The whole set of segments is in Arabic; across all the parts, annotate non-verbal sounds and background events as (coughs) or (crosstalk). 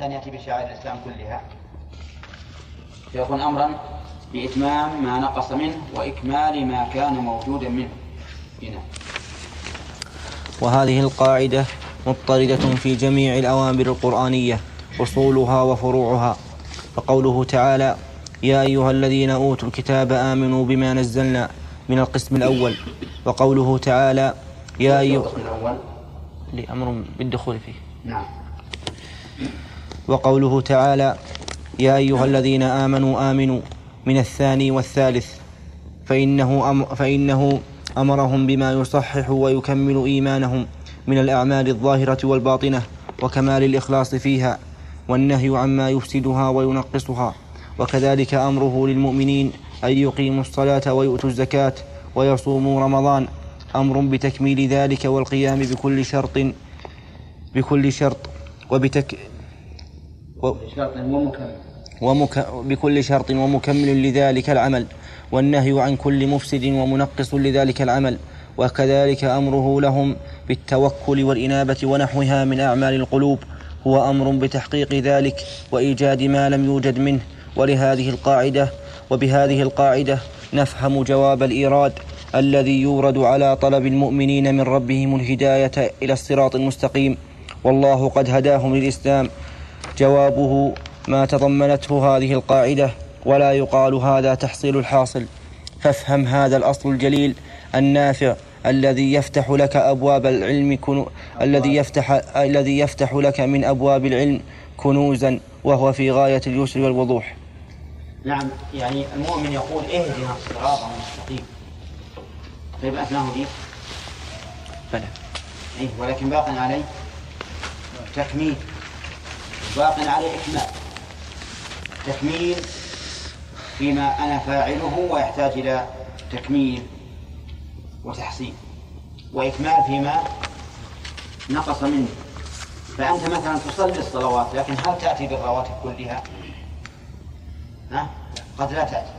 الإنسان يأتي بشعائر الإسلام كلها. فيكون أمرا بإتمام ما نقص منه وإكمال ما كان موجودا منه. هنا. وهذه القاعدة مضطردة في جميع الأوامر القرآنية أصولها وفروعها. فقوله تعالى يا أيها الذين أوتوا الكتاب آمنوا بما نزلنا من القسم الأول وقوله تعالى يا أيها الأول. لأمر بالدخول فيه. نعم. وقوله تعالى يا أيها الذين آمنوا آمنوا من الثاني والثالث فإنه, أم فإنه أمرهم بما يصحح ويكمل إيمانهم من الأعمال الظاهرة والباطنة وكمال الإخلاص فيها والنهي عما يفسدها وينقصها وكذلك أمره للمؤمنين أن يقيموا الصلاة ويؤتوا الزكاة ويصوموا رمضان أمر بتكميل ذلك والقيام بكل شرط بكل شرط وبتك و... شرط ومكمل. ومك... بكل شرط ومكمل لذلك العمل والنهي عن كل مفسد ومنقص لذلك العمل وكذلك أمره لهم بالتوكل والإنابة ونحوها من أعمال القلوب هو أمر بتحقيق ذلك وإيجاد ما لم يوجد منه ولهذه القاعدة وبهذه القاعدة نفهم جواب الإيراد الذي يورد على طلب المؤمنين من ربهم الهداية إلى الصراط المستقيم والله قد هداهم للإسلام جوابه ما تضمنته هذه القاعدة ولا يقال هذا تحصيل الحاصل فافهم هذا الأصل الجليل النافع الذي يفتح لك أبواب العلم كنو... الذي يفتح الذي يفتح لك من أبواب العلم كنوزا وهو في غاية اليسر والوضوح. نعم يعني المؤمن يقول اهدنا الصراط المستقيم. طيب أثناه دي؟ بلى. إيه ولكن باق عليه تكميل باق عليه إكمال. تكميل فيما أنا فاعله ويحتاج إلى تكميل وتحسين وإكمال فيما نقص منه فأنت مثلا تصلي الصلوات لكن هل تأتي بالرواتب كلها؟ ها؟ قد لا تأتي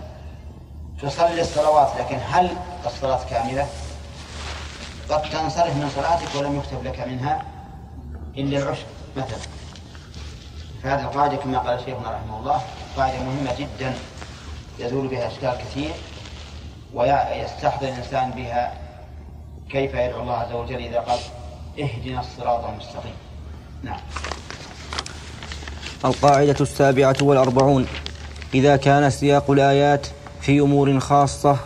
تصلي الصلوات لكن هل الصلاة كاملة؟ قد تنصرف من صلاتك ولم يكتب لك منها إلا العشر مثلا فهذه القاعدة كما قال شيخنا رحمه الله قاعدة مهمة جدا يزول بها أشكال كثير ويستحضر الإنسان بها كيف يدعو الله عز وجل إذا قال اهدنا الصراط المستقيم. نعم. القاعدة السابعة والأربعون إذا كان سياق الآيات في أمور خاصة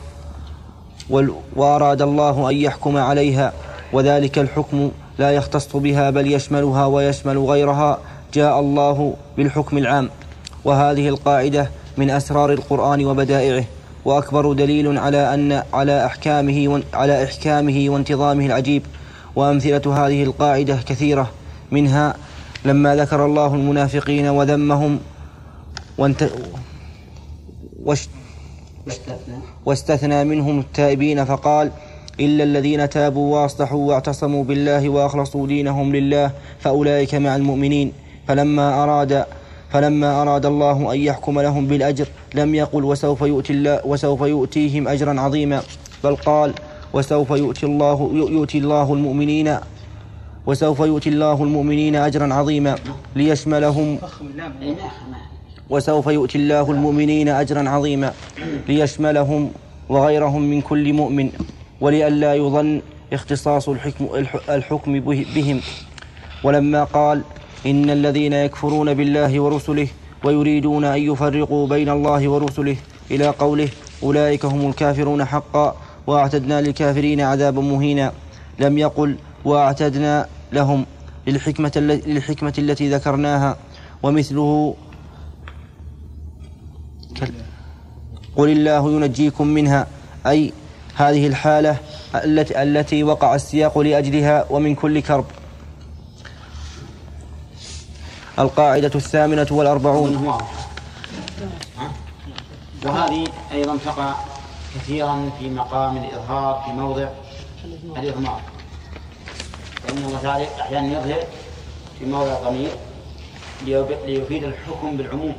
وأراد الله أن يحكم عليها وذلك الحكم لا يختص بها بل يشملها ويشمل غيرها جاء الله بالحكم العام وهذه القاعدة من أسرار القرآن وبدائعه وأكبر دليل على أن على أحكامه على إحكامه وانتظامه العجيب وأمثلة هذه القاعدة كثيرة منها لما ذكر الله المنافقين وذمهم وانت واستثنى منهم التائبين فقال إلا الذين تابوا وأصلحوا واعتصموا بالله وأخلصوا دينهم لله فأولئك مع المؤمنين. فلما أراد فلما أراد الله أن يحكم لهم بالأجر لم يقل وسوف يؤتي الله وسوف يؤتيهم أجرا عظيما بل قال وسوف يؤتي الله يؤتي الله المؤمنين وسوف يؤتي الله المؤمنين أجرا عظيما ليشملهم وسوف يؤتي الله المؤمنين أجرا عظيما ليشملهم وغيرهم من كل مؤمن ولئلا يظن اختصاص الحكم, الحكم بهم. ولما قال إن الذين يكفرون بالله ورسله ويريدون أن يفرقوا بين الله ورسله إلى قوله أولئك هم الكافرون حقا وأعتدنا للكافرين عذابا مهينا. لم يقل وأعتدنا لهم للحكمة, للحكمة التي ذكرناها. ومثله قل الله ينجيكم منها. أي هذه الحالة التي, وقع السياق لأجلها ومن كل كرب. القاعدة الثامنة والأربعون. وهذه أيضا تقع كثيرا في مقام الإظهار في موضع الإضمار. فإن الله تعالى أحيانا يظهر في موضع ضمير ليفيد الحكم بالعموم.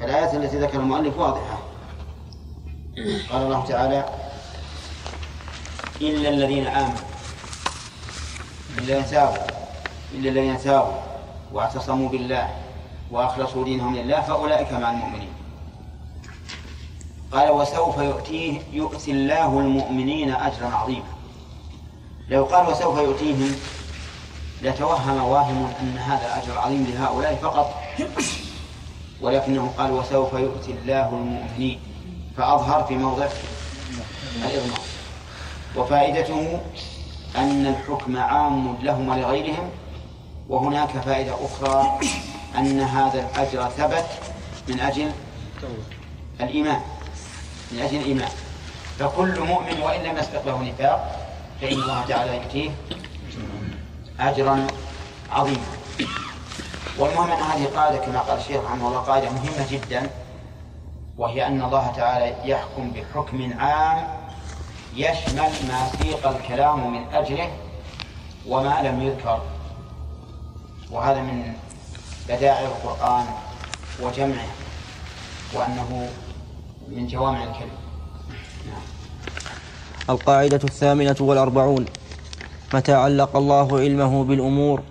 الآيات التي ذكر المؤلف واضحة. قال الله تعالى إلا الذين آمنوا إلا تابوا إلا الذين تابوا واعتصموا بالله وأخلصوا دينهم لله فأولئك مع المؤمنين. قال وسوف يؤتيه يؤتي الله المؤمنين أجرا عظيما. لو قال وسوف يؤتيهم لتوهم واهم أن هذا الأجر العظيم لهؤلاء فقط ولكنه قال وسوف يؤتي الله المؤمنين. فأظهر في موضع الإضمار وفائدته أن الحكم عام لهم ولغيرهم وهناك فائدة أخرى أن هذا الأجر ثبت من أجل الإيمان من أجل الإيمان. فكل مؤمن وإن لم يسبق له نفاق فإن الله تعالى يؤتيه أجرا عظيما. والمهم أن هذه قاعدة كما قال الشيخ رحمه الله قاعدة مهمة جدا وهي أن الله تعالى يحكم بحكم عام يشمل ما سيق الكلام من أجله وما لم يذكر. وهذا من بدائع القرآن وجمعه وأنه من جوامع الكلم. نعم. القاعدة الثامنة والأربعون. متى علق الله علمه بالأمور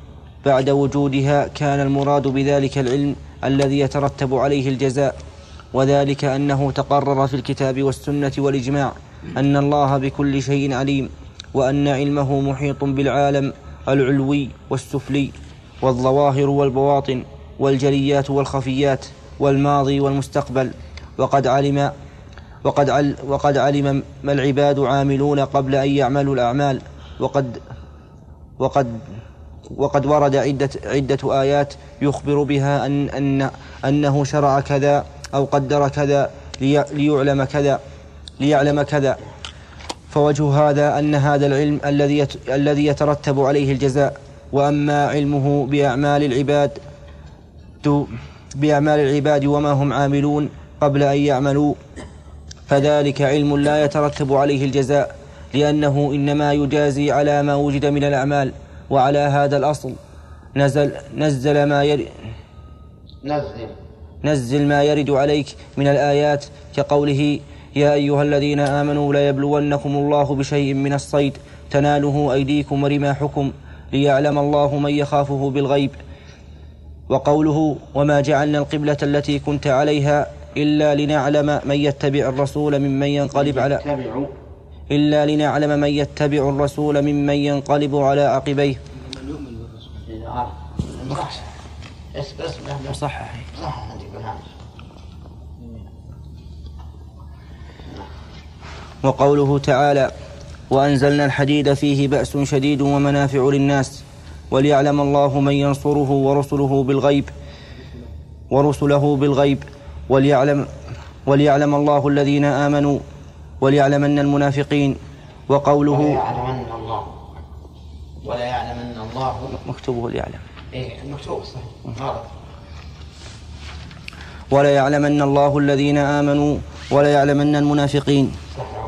بعد وجودها كان المراد بذلك العلم الذي يترتب عليه الجزاء وذلك أنه تقرر في الكتاب والسنة والإجماع أن الله بكل شيء عليم وأن علمه محيط بالعالم العلوي والسفلي. والظواهر والبواطن والجليات والخفيات والماضي والمستقبل. وقد علم وقد, عل وقد علم ما العباد عاملون قبل أن يعملوا الأعمال. وقد وقد وقد ورد عدة عدة آيات يخبر بها أن أن أنه شرع كذا أو قدر كذا ليعلم كذا ليعلم كذا. فوجه هذا أن هذا العلم الذي الذي يترتب عليه الجزاء وأما علمه بأعمال العباد بأعمال العباد وما هم عاملون قبل أن يعملوا. فذلك علم لا يترتب عليه الجزاء لأنه إنما يجازي على ما وجد من الأعمال وعلى هذا الأصل. نزل نزل ما يرد نزل. نزل ما يرد عليك من الآيات كقوله يا أيها الذين آمنوا ليبلونكم الله بشيء من الصيد تناله أيديكم ورماحكم ليعلم الله من يخافه بالغيب وقوله وما جعلنا القبلة التي كنت عليها إلا لنعلم من يتبع الرسول ممن ينقلب على إلا لنعلم من يتبع الرسول ممن ينقلب على عقبيه. وقوله تعالى وأنزلنا الحديد فيه بأس شديد ومنافع للناس وليعلم الله من ينصره ورسله بالغيب ورسله بالغيب وليعلم وليعلم الله الذين آمنوا وليعلمن المنافقين وقوله وليعلمن الله. ولا يعلمن الله. مكتوبه ليعلم. إيه مكتوب صحيح. غلط. ولا يعلمن الله الذين آمنوا ولا يعلمن المنافقين. نعم.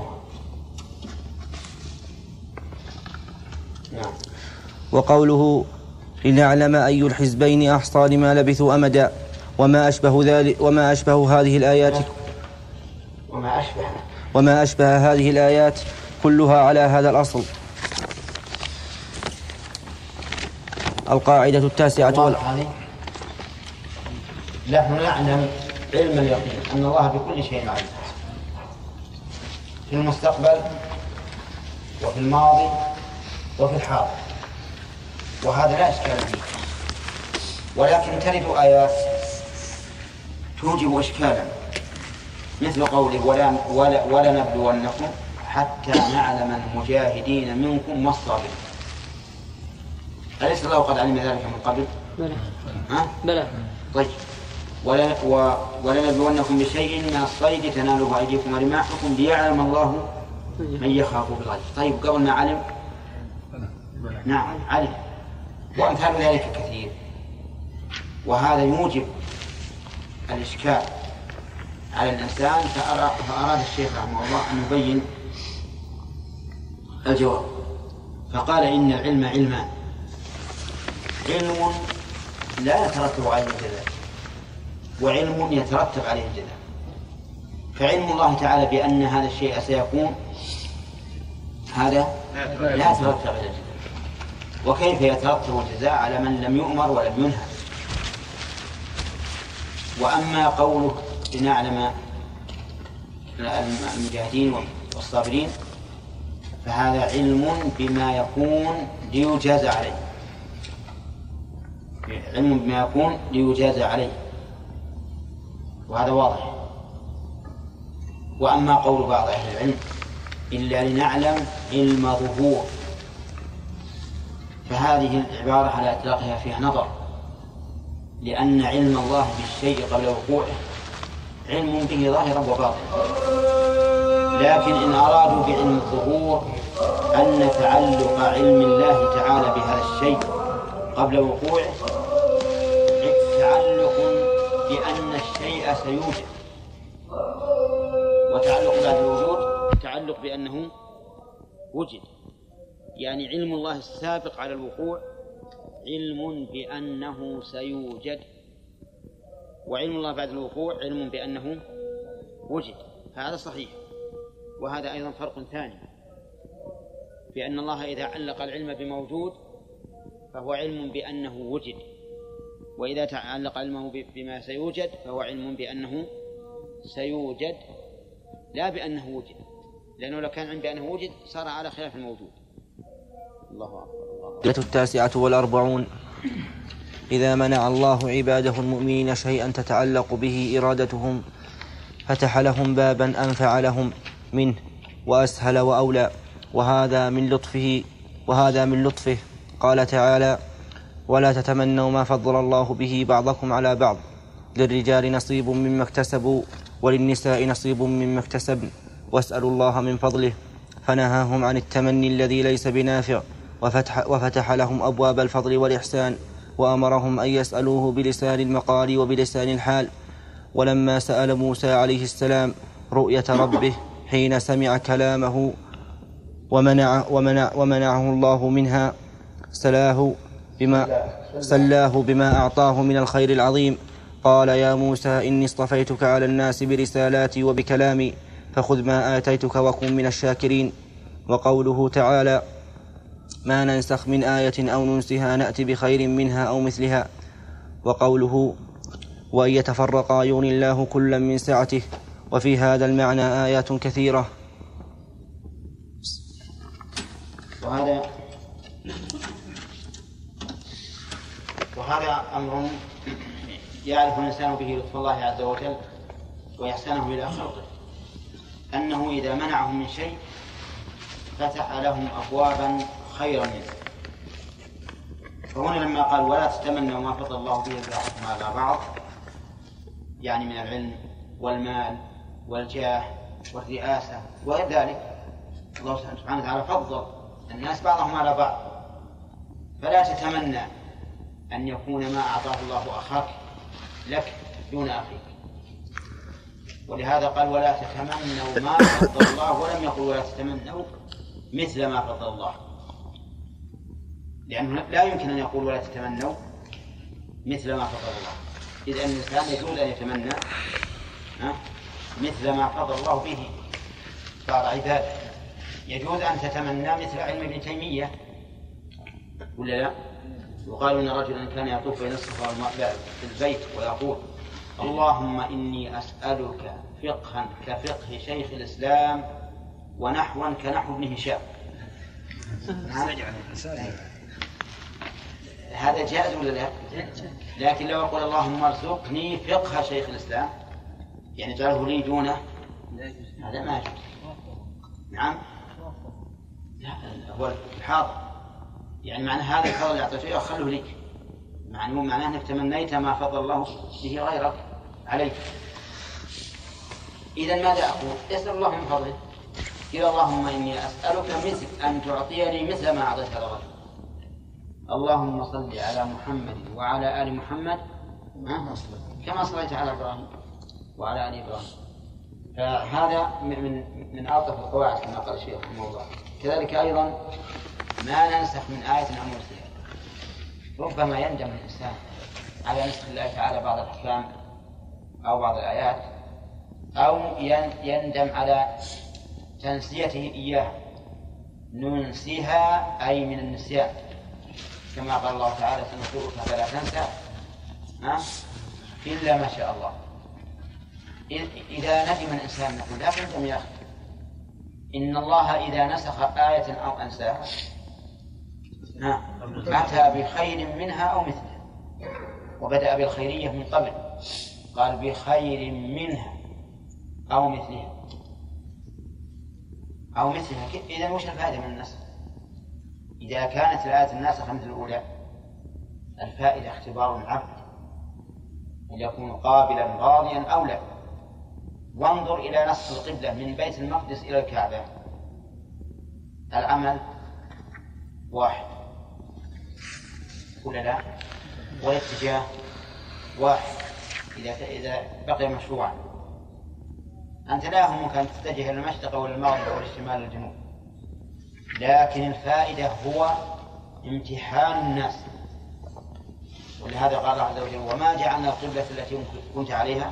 وقوله لنعلم أي الحزبين أحصى لما لبثوا أمدا وما أشبه ذلك وما أشبه هذه الآيات وما أشبه. وما أشبه هذه الآيات كلها على هذا الأصل. القاعدة التاسعة وال... نحن نعلم علم اليقين أن الله بكل شيء عليم. في المستقبل وفي الماضي وفي الحاضر. وهذا لا إشكال فيه. ولكن ترد آيات توجب إشكالا. مثل قوله ولا ولا ولنبلونكم حتى نعلم المجاهدين منكم والصابرين أليس الله قد علم ذلك من قبل؟ بلى. ها؟ بلى. طيب. ولا ولنبلونكم بشيء من الصيد تناله أيديكم ورماحكم ليعلم الله من يخاف بالغيب. طيب قبل ما علم؟ نعم علم. وأمثال ذلك كثير. وهذا يوجب الإشكال على الإنسان فأراد الشيخ رحمه الله أن يبين الجواب. فقال إن العلم علمان. علم لا يترتب عليه الجزاء وعلم يترتب عليه الجزاء فعلم الله تعالى بأن هذا الشيء سيكون هذا لا يترتب. عليه الجزاء وكيف يترتب الجزاء على من لم يؤمر ولم ينهى؟ وأما قوله لنعلم المجاهدين والصابرين فهذا علم بما يكون ليجاز عليه. علم بما يكون ليجاز عليه. وهذا واضح. وأما قول بعض أهل العلم إلا لنعلم علم ظهور. فهذه العبارة على إطلاقها فيها نظر لأن علم الله بالشيء قبل وقوعه علم به ظاهرا وباطنا. لكن إن أرادوا بعلم الظهور أن تعلق علم الله تعالى بهذا الشيء قبل وقوعه تعلق بأن الشيء سيوجد. وتعلق بعد الوجود تعلق بأنه وجد. يعني علم الله السابق على الوقوع علم بأنه سيوجد. وعلم الله بعد الوقوع علم بأنه وجد. هذا صحيح. وهذا أيضا فرق ثاني. بأن الله إذا علق العلم بموجود فهو علم بأنه وجد. وإذا تعلق علمه بما سيوجد فهو علم بأنه سيوجد. لا بأنه وجد. لأنه لو كان علم بأنه وجد صار على خلاف الموجود. الله التاسعة والأربعون. إذا منع الله عباده المؤمنين شيئا تتعلق به إرادتهم فتح لهم بابا أنفع لهم منه وأسهل وأولى. وهذا من لطفه وهذا من لطفه. قال تعالى ولا تتمنوا ما فضل الله به بعضكم على بعض. للرجال نصيب مما اكتسبوا وللنساء نصيب مما اكتسبن. واسألوا الله من فضله فنهاهم عن التمني الذي ليس بنافع. وفتح, وفتح لهم أبواب الفضل والإحسان وأمرهم أن يسألوه بلسان المقال وبلسان الحال. ولما سأل موسى عليه السلام رؤية ربه حين سمع كلامه ومنع ومنع ومنعه الله منها سلاه بما سلاه بما أعطاه من الخير العظيم. قال يا موسى إني اصطفيتك على الناس برسالاتي وبكلامي فخذ ما آتيتك وكن من الشاكرين. وقوله تعالى ما ننسخ من آية أو ننسها نأتي بخير منها أو مثلها. وقوله وأن يتفرقا يغني الله كلا من سعته. وفي هذا المعنى آيات كثيرة. وهذا وهذا أمر يعرف الإنسان به لطف الله عز وجل وإحسانه إلى خلقه أنه إذا منعهم من شيء فتح لهم أبوابا خيرا منه فهنا لما قال ولا تتمنوا ما فضل الله به بعضكم على بعض يعني من العلم والمال والجاه والرئاسة وغير ذلك الله سبحانه وتعالى فضل الناس بعضهم على بعض. فلا تتمنى أن يكون ما أعطاه الله أخاك لك دون أخيك. ولهذا قال ولا تتمنوا ما فضل الله ولم يقل ولا تتمنوا مثل ما فضل الله. لأنه لا يمكن أن يقول ولا تتمنوا مثل ما فضل الله. إذ أن الإنسان يجوز أن يتمنى مثل ما فضل الله به بعض عباده. يجوز أن تتمنى مثل علم ابن تيمية. ولا لا؟ يقال إن رجلا كان يطوف بين الصفا والمروه في البيت ويقول اللهم إني أسألك فقها كفقه شيخ الإسلام ونحوا كنحو ابن هشام. (laughs) هذا جائز ولا لا؟ لكن لو يقول اللهم ارزقني فقه شيخ الإسلام يعني جعله لي دونه هذا ما يجوز نعم؟ لا هو الحاضر. يعني معنى هذا الفضل اللي أعطيته خله لك معنى معناه أنك تمنيت ما فضل الله به غيرك عليك. إذا ماذا أقول؟ اسأل الله من فضله. قل اللهم إني أسألك مثل أن تعطيني مثل ما أعطيت الرجل اللهم صل على محمد وعلى آل محمد. كما صليت. على إبراهيم وعلى آل إبراهيم. فهذا من من من ألطف القواعد كما قال الشيخ رحمه الله. كذلك أيضا ما ننسخ من آية أو ننسخ ربما يندم الإنسان على نسخ الله تعالى بعض الأحكام أو بعض الآيات أو يندم على تنسيته إياها. ننسيها أي من النسيان. كما قال الله تعالى سنقرئك فلا تنسى. ها إلا ما شاء الله. إذا ندم الإنسان نقول لا تندم يا أخي إن الله إذا نسخ آية أو أنساها. أتى بخير منها أو مثلها وبدأ بالخيرية من قبل. قال بخير منها أو مثلها أو مثلها. إذا وش الفائدة من النسخ؟ إذا كانت الآية الناسخة مثل الأولى الفائدة اختبار العبد. أن يكون قابلا راضيا أو لا. وانظر إلى نص القبلة من بيت المقدس إلى الكعبة. العمل واحد. ولا لا؟ والاتجاه واحد. إذا إذا بقي مشروعا. أنت لا يهمك أن تتجه إلى المشرق أو المغرب أو الشمال الجنوب لكن الفائدة هو امتحان الناس. ولهذا قال الله عز وجل وما جعلنا القبلة التي كنت عليها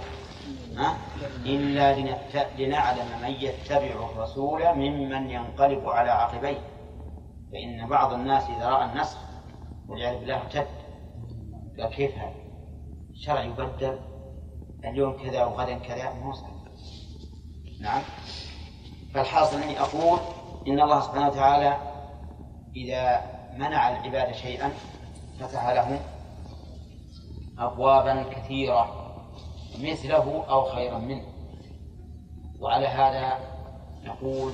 إلا لنعلم من يتبع الرسول ممن ينقلب على عقبيه. فإن بعض الناس إذا رأى النسخ والعياذ بالله ارتد قال كيف هذا؟ الشرع يبدل اليوم كذا وغدا كذا مو نعم. فالحاصل أني أقول إن الله سبحانه وتعالى إذا منع العباد شيئا فتح لهم ابوابا كثيرة مثله أو خيرا منه. وعلى هذا نقول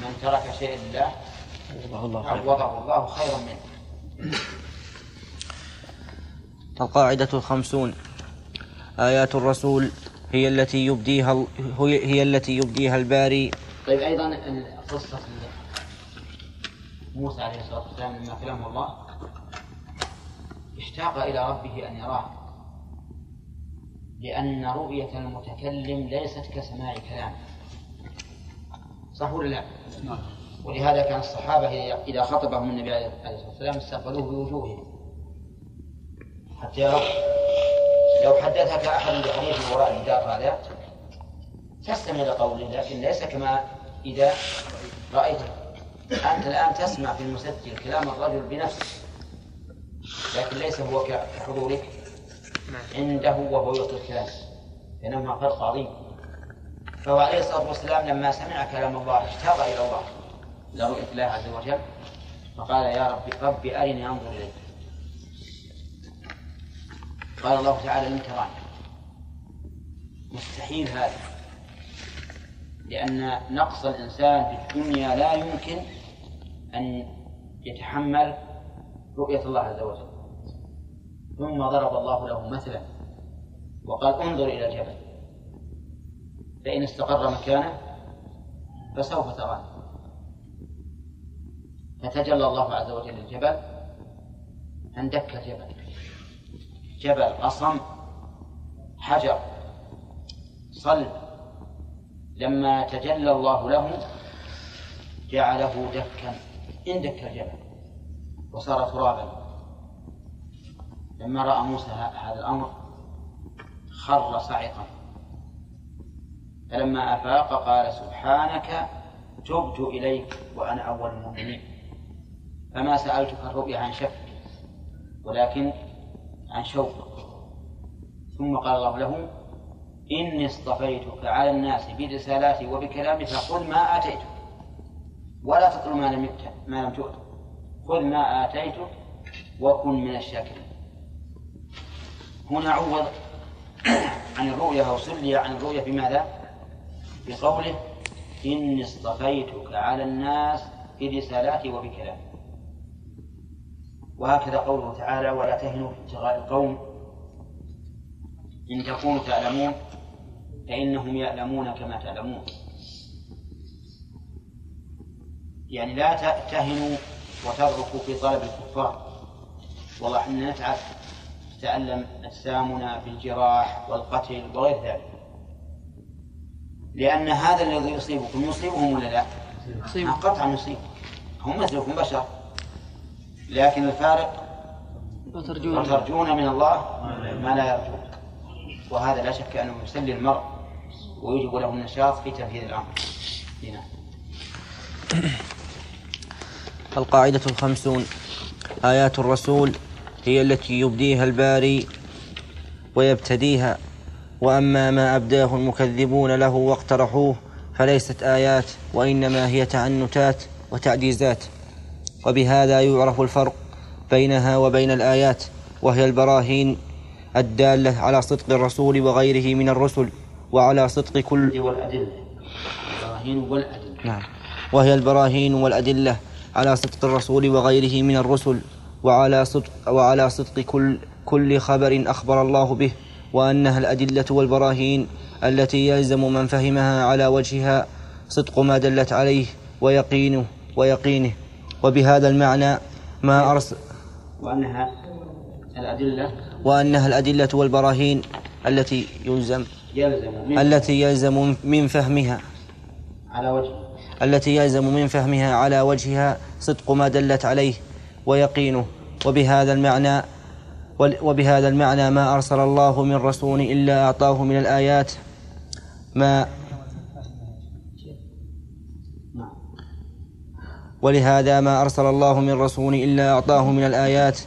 من ترك شيئا لله عوضه الله خيرا منه. القاعدة الخمسون. آيات الرسول هي التي يبديها هي التي يبديها الباري طيب أيضا قصة موسى عليه الصلاة والسلام لما كلمه الله اشتاق إلى ربه أن يراه لأن رؤية المتكلم ليست كسماع كلامه صح ولا لا؟ ولهذا كان الصحابة إذا خطبهم النبي عليه الصلاة والسلام استقبلوه بوجوههم حتى يروا لو حدثك أحد بحديث وراء الجدار هذا تستمع لقوله لكن ليس كما إذا رأيته. أنت الآن تسمع في المسجل كلام الرجل بنفسه لكن ليس هو كحضورك. عنده وهو يلقي الكلام. بينهما فرق عظيم فهو عليه الصلاة والسلام لما سمع كلام الله اشتاق إلى الله رؤية الله عز وجل. فقال يا رب رب أرني أنظر إليك. قال الله تعالى لن تراني. مستحيل هذا. لأن نقص الإنسان في الدنيا لا يمكن أن يتحمل رؤية الله عز وجل. ثم ضرب الله له مثلا وقال انظر إلى الجبل. فإن استقر مكانه فسوف تراني فتجلى الله عز وجل الجبل فاندك الجبل. جبل أصم حجر صلب لما تجلى الله له جعله دكا. اندك الجبل وصار ترابا. لما رأى موسى هذا الأمر خر صعقا. فلما أفاق قال سبحانك تبت إليك وأنا أول المؤمنين. فما سألتك الرؤيا عن شك ولكن عن شوق. ثم قال الله له إني اصطفيتك على الناس برسالاتي وبكلامي فخذ ما آتيتك. ولا تطلب ما لم ما لم تؤت. خذ ما آتيتك وكن من الشاكرين. هنا عوض عن الرؤيا أو سلي عن الرؤيا بماذا؟ بقوله إني اصطفيتك على الناس برسالاتي وبكلامي. وهكذا قوله تعالى ولا تهنوا في ابتغاء القوم إن تكونوا تعلمون. فإنهم يعلمون كما تعلمون يعني لا تهنوا وتضركوا في طلب الكفار. والله إحنا نتعب. تتألم أجسامنا بالجراح والقتل وغير ذلك. لأن هذا الذي يصيبكم يصيبهم ولا لا؟ يصيبهم. قطعا يصيب. هم مثلكم بشر. لكن الفارق وترجون, وترجون من الله ما لا يرجون وهذا لا شك أنه يسلي المرء. ويجب له النشاط في تنفيذ الأمر. القاعدة الخمسون. آيات الرسول هي التي يبديها الباري ويبتديها. وأما ما أبداه المكذبون له واقترحوه فليست آيات وإنما هي تعنتات وتعجيزات وبهذا يعرف الفرق بينها وبين الآيات وهي البراهين الدالة على صدق الرسول وغيره من الرسل. وعلى صدق كل والأدلة. البراهين والأدلة. نعم. وهي البراهين والأدلة. على صدق الرسول وغيره من الرسل. وعلى صدق وعلى صدق كل كل خبر أخبر الله به. وأنها الأدلة والبراهين التي يلزم من فهمها على وجهها. صدق ما دلت عليه ويقينه ويقينه. وبهذا المعنى ما أرسل وأنها الأدلة. وأنها الأدلة والبراهين التي يلزم يلزم من التي يلزم من فهمها. على وجه. التي يلزم من فهمها على وجهها صدق ما دلت عليه ويقينه. وبهذا المعنى وبهذا المعنى ما أرسل الله من رسول إلا أعطاه من الآيات. ما ولهذا ما أرسل الله من رسول إلا أعطاه من الآيات.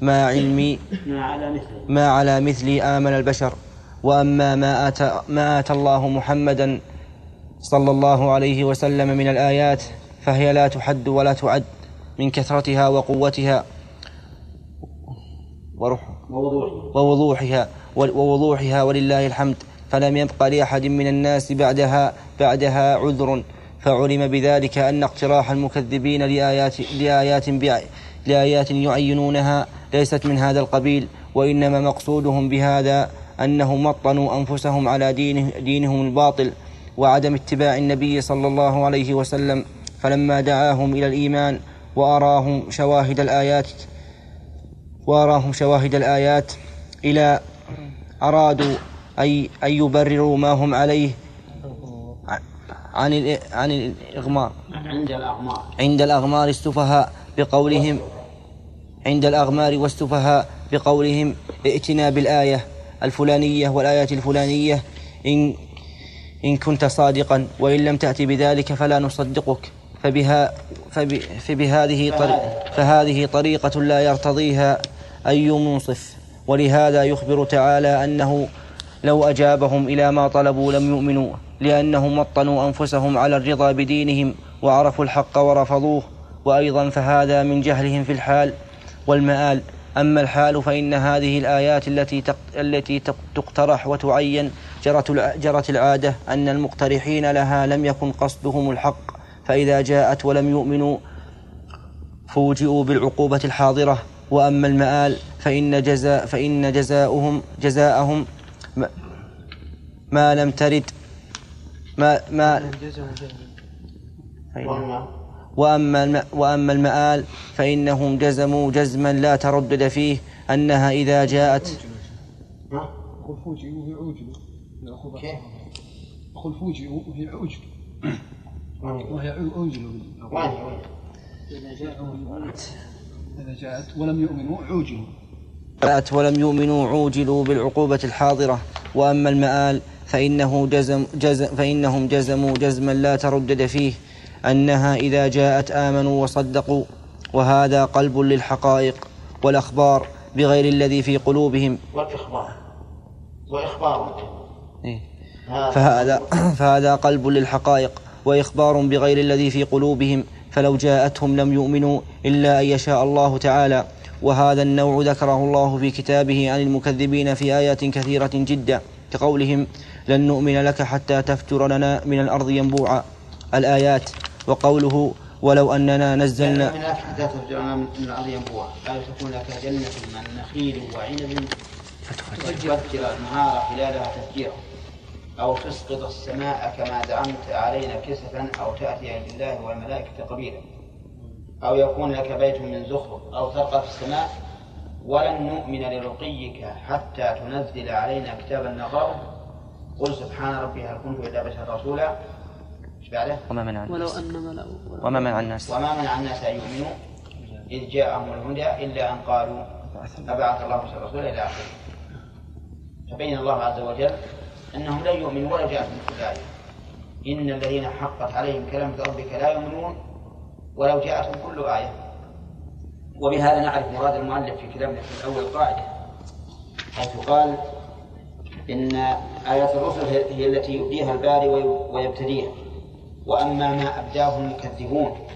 ما علمي ما على مثله ما على مثل آمن البشر. وأما ما آتى, ما آتى الله محمدا صلى الله عليه وسلم من الآيات فهي لا تحد ولا تعد من كثرتها وقوتها ووضوحها. ووضوحها ولله الحمد. فلم يبق لأحد من الناس بعدها بعدها عذر فعلم بذلك أن اقتراح المكذبين لآيات لآيات لآيات يعينونها ليست من هذا القبيل وإنما مقصودهم بهذا أنهم مطنوا أنفسهم على دينه دينهم الباطل وعدم اتباع النبي صلى الله عليه وسلم فلما دعاهم إلى الإيمان وأراهم شواهد الآيات وأراهم شواهد الآيات إلى أرادوا أي أن يبرروا ما هم عليه عن عن الإغمار عند الأغمار. عند الأغمار السفهاء بقولهم عند الأغمار والسفهاء بقولهم ائتنا بالآية. الفلانية والآيات الفلانية إن إن كنت صادقا وإن لم تأتي بذلك فلا نصدقك فبها فب فبهذه طريقة فهذه طريقة لا يرتضيها أي منصف ولهذا يخبر تعالى أنه لو أجابهم إلى ما طلبوا لم يؤمنوا لأنهم وطنوا أنفسهم على الرضا بدينهم وعرفوا الحق ورفضوه. وأيضا فهذا من جهلهم في الحال والمآل. أما الحال فإن هذه الآيات التي التي تقترح وتعين جرت جرت العادة أن المقترحين لها لم يكن قصدهم الحق فإذا جاءت ولم يؤمنوا فوجئوا بالعقوبة الحاضرة. وأما المآل فإن جزاء فإن جزاؤهم جزاءهم ما لم ترد ما ما وأما وأما المآل فإنهم جزموا جزما لا تردد فيه أنها إذا جاءت. عوجل. عوجل. وهي عوجل. (coughs) إذا جاءت ولم يؤمنوا عوجلوا. جاءت ولم يؤمنوا عوجلوا بالعقوبة الحاضرة. وأما المآل فإنه جزم جزم فإنهم جزموا جزما لا تردد فيه أنها إذا جاءت آمنوا وصدقوا وهذا قلب للحقائق والأخبار بغير الذي في قلوبهم. والإخبار وإخبار. إيه. فهذا (clears throat) فهذا قلب للحقائق وإخبار بغير الذي في قلوبهم فلو جاءتهم لم يؤمنوا إلا أن يشاء الله تعالى. وهذا النوع ذكره الله في كتابه عن المكذبين في آيات كثيرة جدا كقولهم لن نؤمن لك حتى تفجر لنا من الأرض ينبوعا. الآيات. وقوله ولو أننا نزلنا من حتى تفجر لنا من الأرض ينبوعا لا تكون لك جنة من نخيل وعنب فتفجر النهار خلالها تفجيرا. أو تسقط السماء كما زعمت علينا كسفا أو تأتي بالله والملائكة قبيلا. أو يكون لك بيت من زخرف أو ترقى في السماء. ولن نؤمن لرقيك حتى تنزل علينا كتابا نقرأه. قل سبحان ربي هل كنت إلا بشر رسولا. إيش بعده؟ وما منع ولو الناس أن ملأ وما منع الناس. وما منع الناس أن يؤمنوا إذ جاءهم الهدى إلا أن قالوا أبعث الله رسولا إلى آخره. فبين الله عز وجل أنهم لن يؤمنوا ولو جاءتهم كل آية إن الذين حقت عليهم كلمة ربك لا يؤمنون ولو جاءتهم كل آية. وبهذا نعرف مراد المؤلف في كلامه في الأول قاعدة حيث قال إن آيات الرسل هي التي يبديها الباري ويبتديها. وأما ما أبداه المكذبون.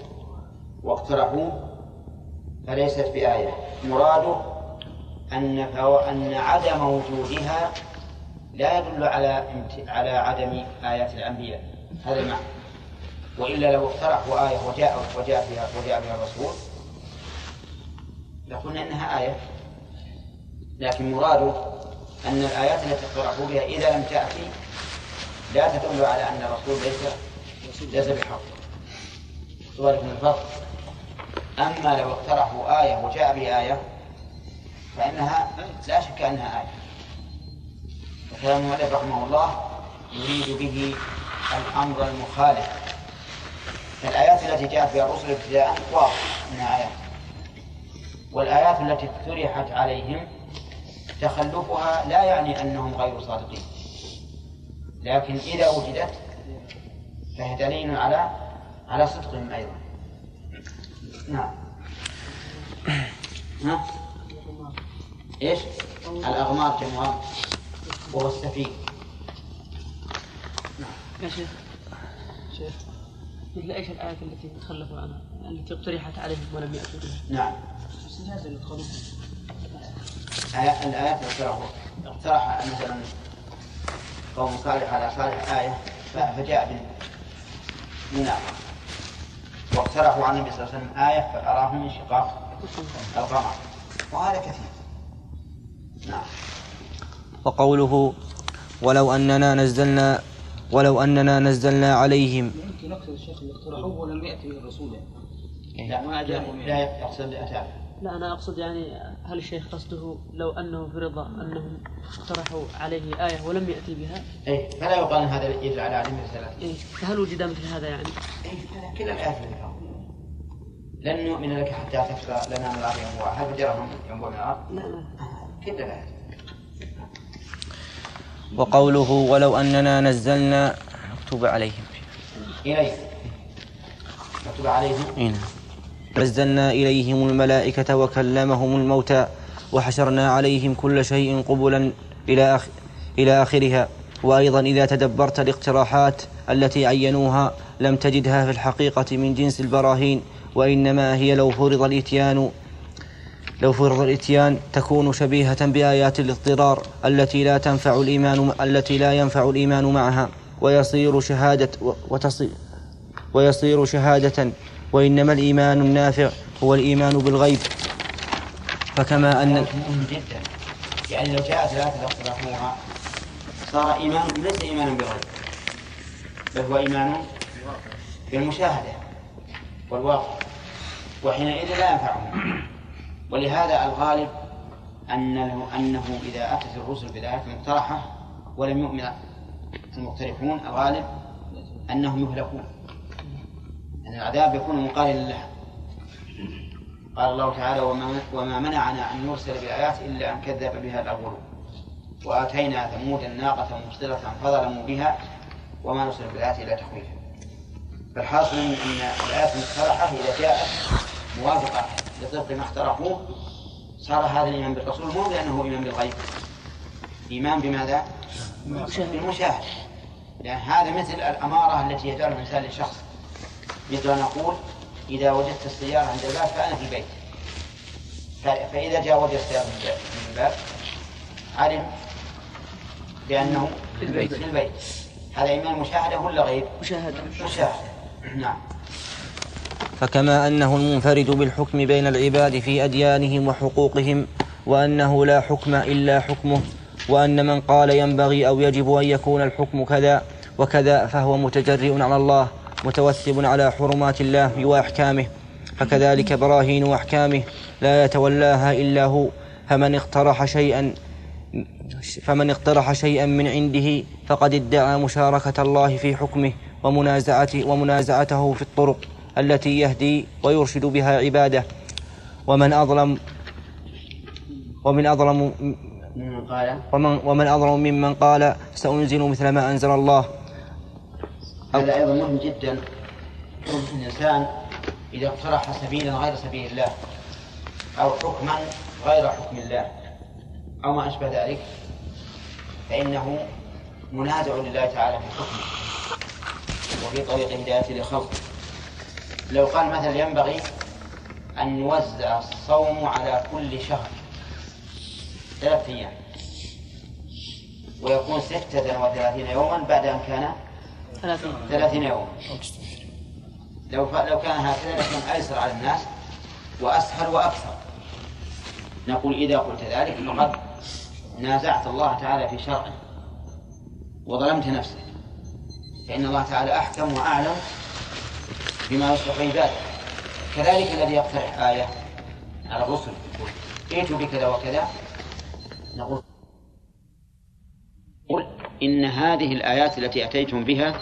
واقترحوه فليست بآية. مراده أن أن عدم وجودها لا يدل على على عدم آيات الأنبياء. هذا المعنى. وإلا لو اقترحوا آية وجاء وجاء بها وجاء بها الرسول لقلنا إنها آية. لكن مراده أن الآيات التي اقترحوا بها إذا لم تأتي لا تدل على أن الرسول ليس ليس بحق. ذلك من الفرق. أما لو اقترحوا آية وجاء بآية فإنها لا شك أنها آية. وكلام المؤلف رحمه الله يريد به الأمر المخالف. الآيات التي جاءت بها الرسل ابتداء واضح أنها آيات. والآيات التي اقترحت عليهم تخلفها لا يعني أنهم غير صادقين. لكن إذا وجدت فهي دليل على على صدقهم أيضا. نعم. ها؟ إيش؟ الأغمار جمعان وهو السفينة نعم. يا شيخ. شيخ. مثل إيش الآيات التي تخلفوا عنها؟ التي اقترحت عليهم ولم يأتوا بها؟ نعم. الآيات اقترحوا. اقترح مثلا قوم صالح على صالح آية فجاء بالمناقضة واقترحوا عن النبي صلى الله عليه وسلم آية فأراهم انشقاق القمر. وهذا كثير. نعم. وقوله ولو أننا نزلنا ولو أننا نزلنا عليهم. يمكن نقصد الشيخ اللي اقترحوه ولم يأتي من الرسول. لا ما لا يقصد أتاه لا أنا أقصد يعني هل الشيخ قصده لو أنه فرض أنهم اقترحوا عليه آية ولم يأتي بها؟ إيه فلا يقال أن هذا يدل على عدم رسالته إيه فهل وجد مثل هذا يعني؟ إيه كل الآيات لن نؤمن لك حتى تفرى لنا من الأرض ينبوع هل فجرهم ينبوع من الأرض؟ لا لا. كل الآيات وقوله ولو أننا نزلنا مكتوب عليهم. إليه. مكتوب عليهم. إيه. نزلنا إليهم الملائكة وكلمهم الموتى وحشرنا عليهم كل شيء قبلا إلى آخر إلى آخرها. وأيضا إذا تدبرت الاقتراحات التي عينوها لم تجدها في الحقيقة من جنس البراهين وإنما هي لو فرض الإتيان لو فرض الإتيان تكون شبيهة بآيات الاضطرار التي لا تنفع الإيمان التي لا ينفع الإيمان معها. ويصير شهادة وتصير ويصير شهادة وإنما الإيمان النافع هو الإيمان بالغيب. فكما أن جدا يعني لو جاءت ثلاثة اقترحوها صار إيمان ليس إيمانا بالغيب بل هو إيمان بالمشاهدة والواقع. وحينئذ لا ينفعهم. ولهذا الغالب أنه, أنه إذا أتت الرسل بالآيات المقترحة ولم يؤمن المقترحون الغالب أنهم يهلكون. أن يعني العذاب يكون مقارنا لها قال الله تعالى وما, وما منعنا أن نرسل بالآيات إلا أن كذب بها الأولون وآتينا ثمود الناقة مبصرة فظلموا بها وما نرسل بالآيات إلا تخويفا. فالحاصل أن الآيات المقترحة إذا جاءت موافقة لطبق ما اقترحوه صار هذا الإيمان بالرسول مو لأنه إيمان بالغيب. إيمان بماذا؟ بالمشاهد لأن هذا مثل الأمارة التي يجعلها الإنسان لشخص. مثل أن أقول إذا وجدت السيارة عند الباب فأنا في البيت. فإذا جاء وجد السيارة من الباب علم بأنه في البيت. في البيت. هذا إيمان مشاهدة ولا غيب؟ مشاهدة. مشاهدة. نعم. فكما أنه المنفرد بالحكم بين العباد في أديانهم وحقوقهم وأنه لا حكم إلا حكمه وأن من قال ينبغي أو يجب أن يكون الحكم كذا وكذا فهو متجرئ على الله متوثب على حرمات الله وأحكامه فكذلك براهين وأحكامه. لا يتولاها إلا هو. فمن اقترح شيئا فمن اقترح شيئا من عنده فقد ادعى مشاركة الله في حكمه ومنازعته ومنازعته في الطرق التي يهدي ويرشد بها عباده. ومن أظلم ومن أظلم ومن, ومن أظلم ممن قال سأنزل مثل ما أنزل الله. هذا أيضا مهم جدا الإنسان إذا اقترح سبيلا غير سبيل الله أو حكما غير حكم الله أو ما أشبه ذلك فإنه منازع لله تعالى في حكمه وفي طريق هدايته لخلقه. لو قال مثلا ينبغي أن يوزع الصوم على كل شهر ثلاثة أيام ويكون ستة وثلاثين يوما بعد أن كان ثلاثين. ثلاثين يوما لو ف... لو كان هكذا لكان أيسر على الناس وأسهل وأكثر. نقول إذا قلت ذلك فقد نازعت الله تعالى في شرعه وظلمت نفسك فإن الله تعالى أحكم وأعلم بما يصلح عباده. كذلك الذي يقترح آية على الرسل. ائتوا بكذا وكذا. نقول قل إن هذه الآيات التي أتيتم بها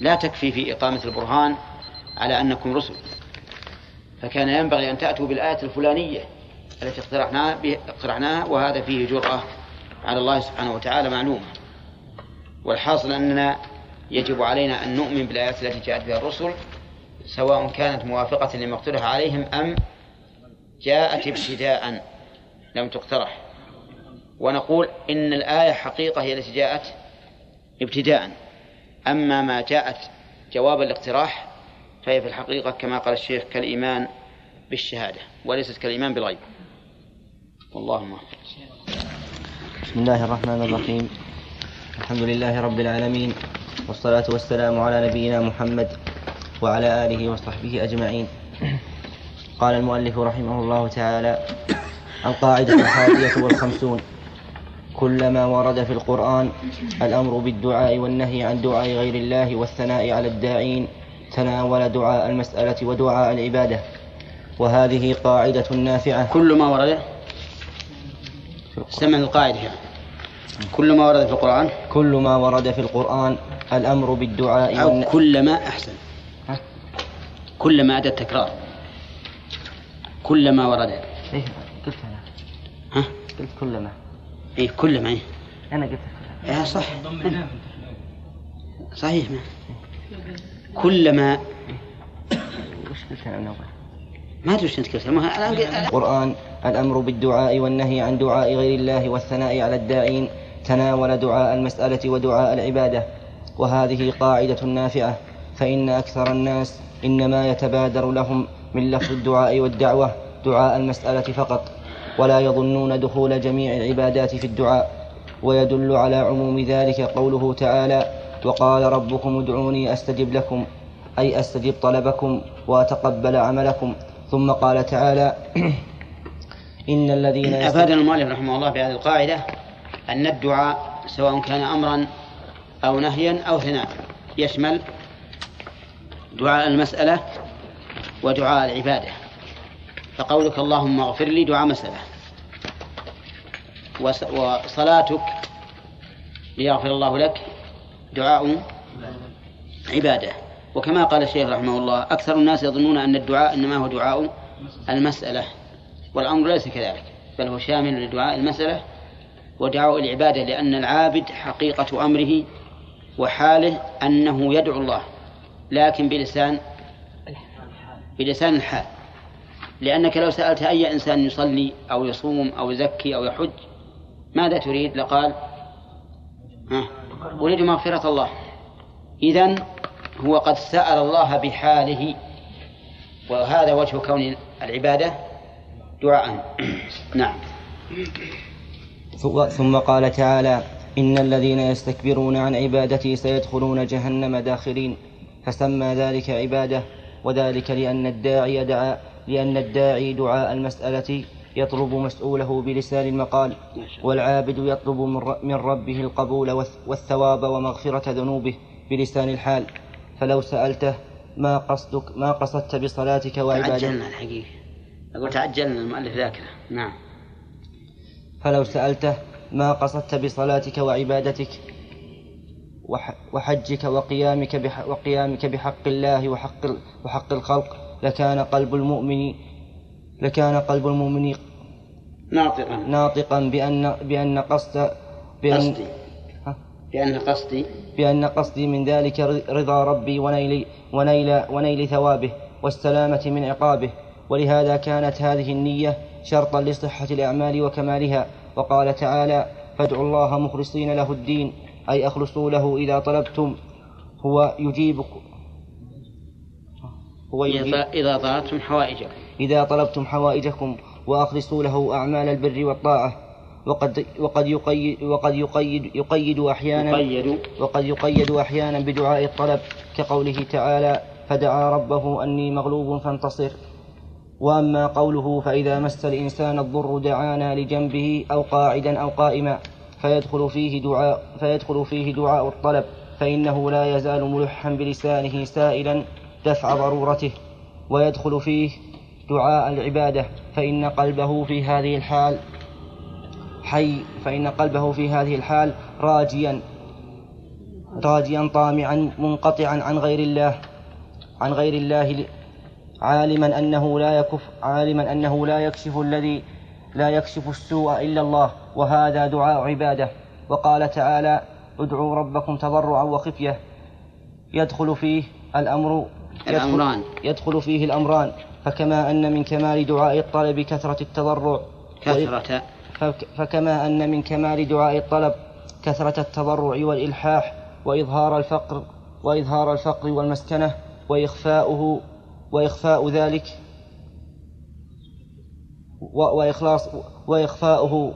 لا تكفي في إقامة البرهان على أنكم رسل. فكان ينبغي أن تأتوا بالآية الفلانية التي اقترحناها اقترحناها وهذا فيه جرأة على الله سبحانه وتعالى معلومة. والحاصل أننا يجب علينا أن نؤمن بالآيات التي جاءت بها الرسل سواء كانت موافقة لما اقترح عليهم أم جاءت ابتداء لم تقترح. ونقول إن الآية حقيقة هي التي جاءت ابتداء. أما ما جاءت جواب الاقتراح فهي في الحقيقة كما قال الشيخ كالإيمان بالشهادة وليست كالإيمان بالغيب. والله موفق بسم الله الرحمن الرحيم. الحمد لله رب العالمين والصلاة والسلام على نبينا محمد وعلى آله وصحبه أجمعين. قال المؤلف رحمه الله تعالى القاعدة الحادية والخمسون. كلما ورد في القرآن الأمر بالدعاء والنهي عن دعاء غير الله والثناء على الداعين تناول دعاء المسألة ودعاء العبادة. وهذه قاعدة نافعة. كل ما ورد؟ سمع القاعدة يعني. كل ما ورد في القرآن؟ كل ما ورد في القرآن الأمر بالدعاء أو والن... كلما أحسن؟ كلما أدى التكرار. كلما ورد. إيه قلت أنا. ها؟ قلت كلما. إيه كلما إيه. أنا قلت كلما إيه صح. صحيح ما. كلما وش قلت أول ما أدري وش أنت قلت. القرآن الأمر بالدعاء والنهي عن دعاء غير الله والثناء على الداعين تناول دعاء المسألة ودعاء العبادة وهذه قاعدة نافعة. فإن أكثر الناس إنما يتبادر لهم من لفظ الدعاء والدعوة دعاء المسألة فقط. ولا يظنون دخول جميع العبادات في الدعاء ويدل على عموم ذلك قوله تعالى وقال ربكم ادعوني أستجب لكم أي أستجب طلبكم وأتقبل عملكم. ثم قال تعالى إن الذين أفادنا المؤلف رحمه الله بهذه القاعدة أن الدعاء سواء كان أمرا أو نهيا أو ثناء يشمل دعاء المسألة ودعاء العبادة. فقولك اللهم اغفر لي دعاء مسألة. وص- وصلاتك ليغفر الله لك دعاء عبادة. وكما قال الشيخ رحمه الله أكثر الناس يظنون أن الدعاء إنما هو دعاء المسألة والأمر ليس كذلك بل هو شامل لدعاء المسألة ودعاء العبادة لأن العابد حقيقة أمره وحاله أنه يدعو الله لكن بلسان بلسان الحال. لأنك لو سألت أي إنسان يصلي أو يصوم أو يزكي أو يحج ماذا تريد؟ لقال ها أريد مغفرة الله. إذن هو قد سأل الله بحاله وهذا وجه كون العبادة دعاء. (clears throat) نعم. ثم قال تعالى إن الذين يستكبرون عن عبادتي سيدخلون جهنم داخرين. فسمى ذلك عبادة وذلك لأن الداعي دعا لأن الداعي دعاء المسألة يطلب مسؤوله بلسان المقال والعابد يطلب من ربه القبول والث- والثواب ومغفرة ذنوبه بلسان الحال. فلو سألته ما قصدك ما قصدت بصلاتك وعبادتك؟ تعجلنا الحقيقة. أقول تعجلنا المؤلف ذاكرة نعم. فلو سألته ما قصدت بصلاتك وعبادتك؟ وح- وحجك وقيامك بح وقيامك بحق الله وحق وحق الخلق. لكان قلب المؤمن لكان قلب المؤمن ناطقا. ناطقا بأن بأن قصد بأن قصدي؟ بأن قصدي. بأن قصدي من ذلك رضا ربي ونيل ونيل ونيل ثوابه والسلامة من عقابه. ولهذا كانت هذه النية شرطا لصحة الأعمال وكمالها. وقال تعالى فادعوا الله مخلصين له الدين أي أخلصوا له إذا طلبتم. هو يجيبكم هو إذا طلبتم حوائجكم. إذا طلبتم حوائجكم وأخلصوا له أعمال البر والطاعة وقد وقد يقيد وقد يقيد يقيد أحيانا يقيد. وقد يقيد أحيانا بدعاء الطلب كقوله تعالى فدعا ربه أني مغلوب فانتصر. وأما قوله فإذا مس الإنسان الضر دعانا لجنبه أو قاعدا أو قائما فيدخل فيه دعاء فيدخل فيه دعاء الطلب فإنه لا يزال ملحا بلسانه سائلا دفع ضرورته ويدخل فيه دعاء العبادة فإن قلبه في هذه الحال حي فإن قلبه في هذه الحال راجيا راجيا طامعا منقطعا عن غير الله عن غير الله عالما أنه لا يكف عالما أنه لا يكشف الذي لا يكشف السوء إلا الله وهذا دعاء عبادة. وقال تعالى ادعوا ربكم تضرعا وخفية. يدخل فيه الأمر الأمران. يدخل فيه الأمران. فكما أن من كمال دعاء الطلب كثرة التضرع. كثرة. فكما أن من كمال دعاء الطلب كثرة التضرع والإلحاح وإظهار الفقر وإظهار الفقر والمسكنة وإخفاؤه وإخفاء ذلك وإخلاص وإخفاؤه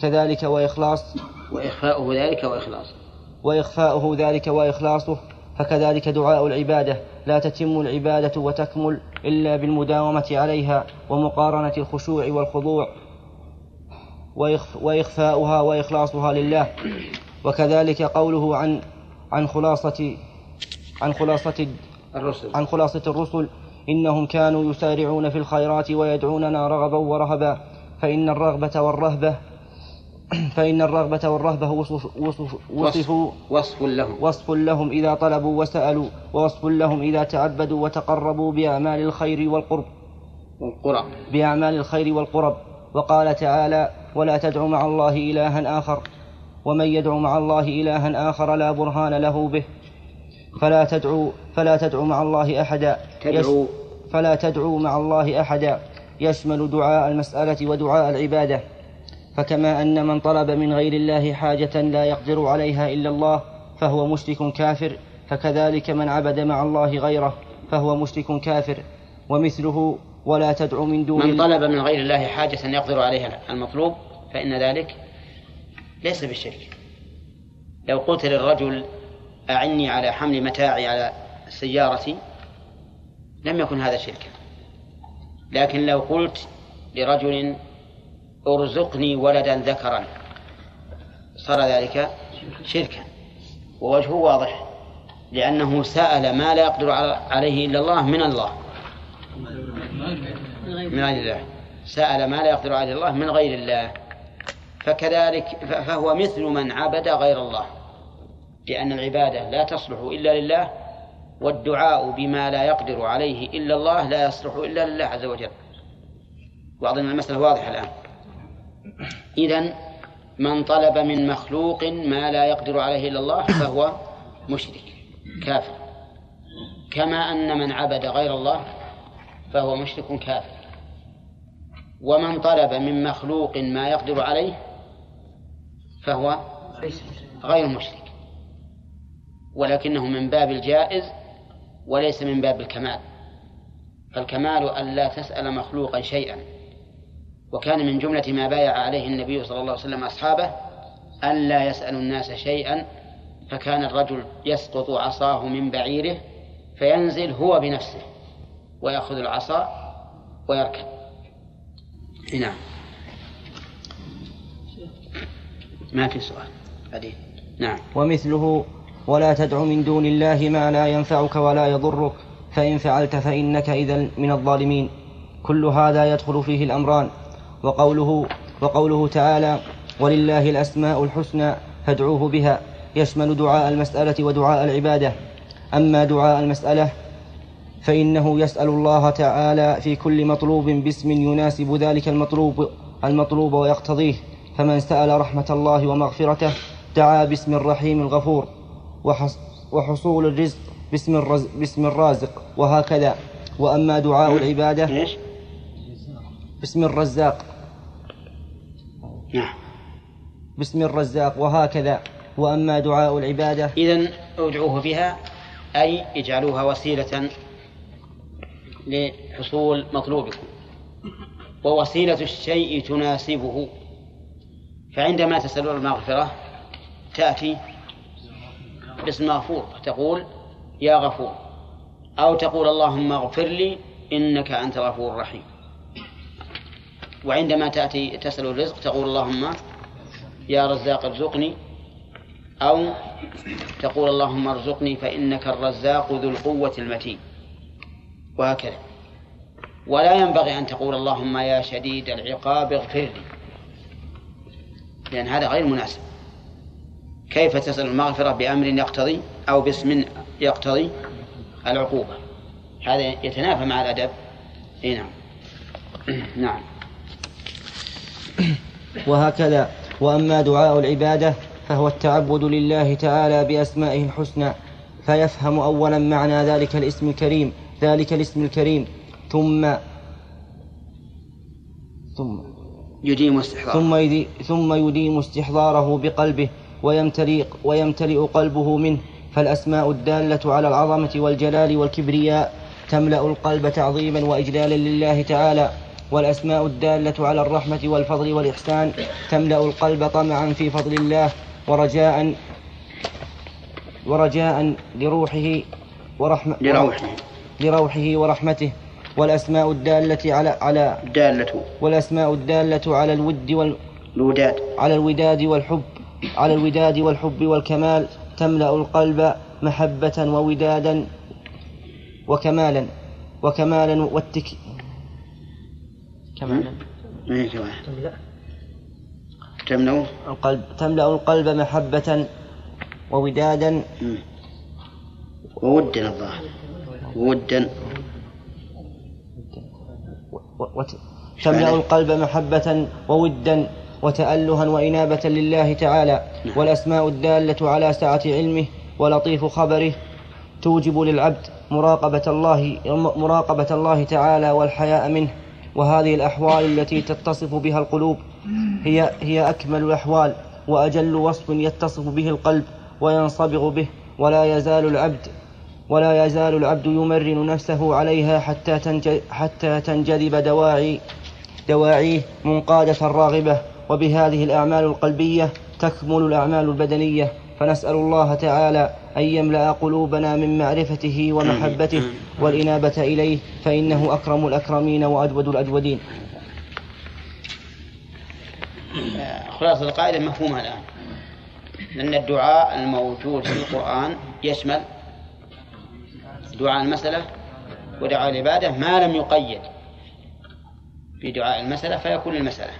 كذلك وإخلاص وإخفاؤه ذلك وإخلاصه. وإخفاؤه ذلك وإخلاصه فكذلك دعاء العبادة لا تتم العبادة وتكمل إلا بالمداومة عليها ومقارنة الخشوع والخضوع وإخفاؤها وإخلاصها لله. وكذلك قوله عن عن خلاصة عن خلاصة الرسل. عن خلاصة الرسل إنهم كانوا يسارعون في الخيرات ويدعوننا رغبا ورهبا فإن الرغبة والرهبة (clears throat) فإن الرغبة والرهبة وصف وصف وصفوا وصف لهم. وصف لهم إذا طلبوا وسألوا ووصف لهم إذا تعبدوا وتقربوا بأعمال الخير والقرب. والقرب. بأعمال الخير والقرب. وقال تعالى ولا تدع مع الله إلها آخر. ومن يدعو مع الله إلها آخر لا برهان له به. فلا تدعو فلا تدعو مع الله أحدا. تدعو فلا تدعو مع الله أحدا. يشمل دعاء المسألة ودعاء العبادة. فكما أن من طلب من غير الله حاجة لا يقدر عليها إلا الله فهو مشرك كافر فكذلك من عبد مع الله غيره فهو مشرك كافر ومثله ولا تدعو من دون من طلب من غير الله حاجة يقدر عليها المطلوب فإن ذلك ليس بالشرك. لو قلت للرجل أعني على حمل متاعي على سيارتي لم يكن هذا شركا. لكن لو قلت لرجل ارزقني ولدا ذكرا. صار ذلك شركا. ووجهه واضح لأنه سأل ما لا يقدر عليه إلا الله من الله. من غير الله. سأل ما لا يقدر عليه الله من غير الله. فكذلك فهو مثل من عبد غير الله. لأن العبادة لا تصلح إلا لله والدعاء بما لا يقدر عليه إلا الله لا يصلح إلا لله عز وجل. وأظن المسألة واضحة الآن. إذا من طلب من مخلوق ما لا يقدر عليه إلا الله فهو مشرك كافر. كما أن من عبد غير الله فهو مشرك كافر. ومن طلب من مخلوق ما يقدر عليه فهو غير مشرك. ولكنه من باب الجائز وليس من باب الكمال. فالكمال أن لا تسأل مخلوقا شيئا. وكان من جملة ما بايع عليه النبي صلى الله عليه وسلم أصحابه أن لا يسألوا الناس شيئا فكان الرجل يسقط عصاه من بعيره فينزل هو بنفسه ويأخذ العصا ويركب. نعم. ما في سؤال؟ بعدين نعم. ومثله ولا تدع من دون الله ما لا ينفعك ولا يضرك فإن فعلت فإنك إذا من الظالمين. كل هذا يدخل فيه الأمران. وقوله وقوله تعالى ولله الأسماء الحسنى فادعوه بها يشمل دعاء المسألة ودعاء العبادة. أما دعاء المسألة فإنه يسأل الله تعالى في كل مطلوب باسم يناسب ذلك المطلوب المطلوب ويقتضيه. فمن سأل رحمة الله ومغفرته دعا باسم الرحيم الغفور وحصول الرزق باسم, الرز باسم الرازق. وهكذا. وأما دعاء العبادة؟ باسم الرزاق. نعم. باسم الرزاق وهكذا. وأما دعاء العبادة؟ إذا ادعوه بها أي اجعلوها وسيلة لحصول مطلوبكم. ووسيلة الشيء تناسبه. فعندما تسألون المغفرة تأتي باسم مغفور تقول يا غفور. أو تقول اللهم اغفر لي إنك أنت الغفور الرحيم. وعندما تأتي تسأل الرزق تقول اللهم يا رزاق ارزقني أو تقول اللهم ارزقني فإنك الرزاق ذو القوة المتين. وهكذا. ولا ينبغي أن تقول اللهم يا شديد العقاب اغفر لي. لأن هذا غير مناسب. كيف تسأل المغفرة بأمر يقتضي أو باسم يقتضي العقوبة؟ هذا يتنافى مع الأدب. اي نعم. (clears throat) نعم. وهكذا. وأما دعاء العبادة فهو التعبد لله تعالى بأسمائه الحسنى فيفهم أولا معنى ذلك الاسم الكريم ذلك الاسم الكريم. ثم ثم يديم استحضاره. ثم يدي ثم يديم استحضاره بقلبه ويمتلئ ويمتلئ قلبه منه. فالأسماء الدالة على العظمة والجلال والكبرياء تملأ القلب تعظيما وإجلالا لله تعالى. والأسماء الدالة على الرحمة والفضل والإحسان تملأ القلب طمعا في فضل الله ورجاء ورجاء لروحه ورحمة لروحه. لروحه ورحمته. والأسماء الدالة على على الدالة والأسماء الدالة على الود وال الوداد. على الوداد والحب على الوداد والحب والكمال تملأ القلب محبة وودادا وكمالا وكمالا والتك كمالا ما هي كمان تملأ. القلب. تملأ القلب محبة وودادا. وودا الظاهر ودا و- وت... تملأ القلب محبة وودا وتألها وإنابة لله تعالى. والأسماء الدالة على سعة علمه ولطيف خبره. توجب للعبد مراقبة الله مراقبة الله تعالى والحياء منه. وهذه الأحوال التي تتصف بها القلوب هي هي أكمل الأحوال وأجل وصف يتصف به القلب وينصبغ به ولا يزال العبد ولا يزال العبد يمرن نفسه عليها حتى حتى تنجذب دواعي دواعيه منقادة راغبة. وبهذه الأعمال القلبية تكمل الأعمال البدنية. فنسأل الله تعالى أن يملأ قلوبنا من معرفته ومحبته والإنابة إليه فإنه أكرم الأكرمين وأجود الأجودين خلاصة القاعدة مفهومة الآن. لأن الدعاء الموجود في القرآن يشمل دعاء المسألة ودعاء العبادة ما لم يقيد في دعاء المسألة فيكون المسألة.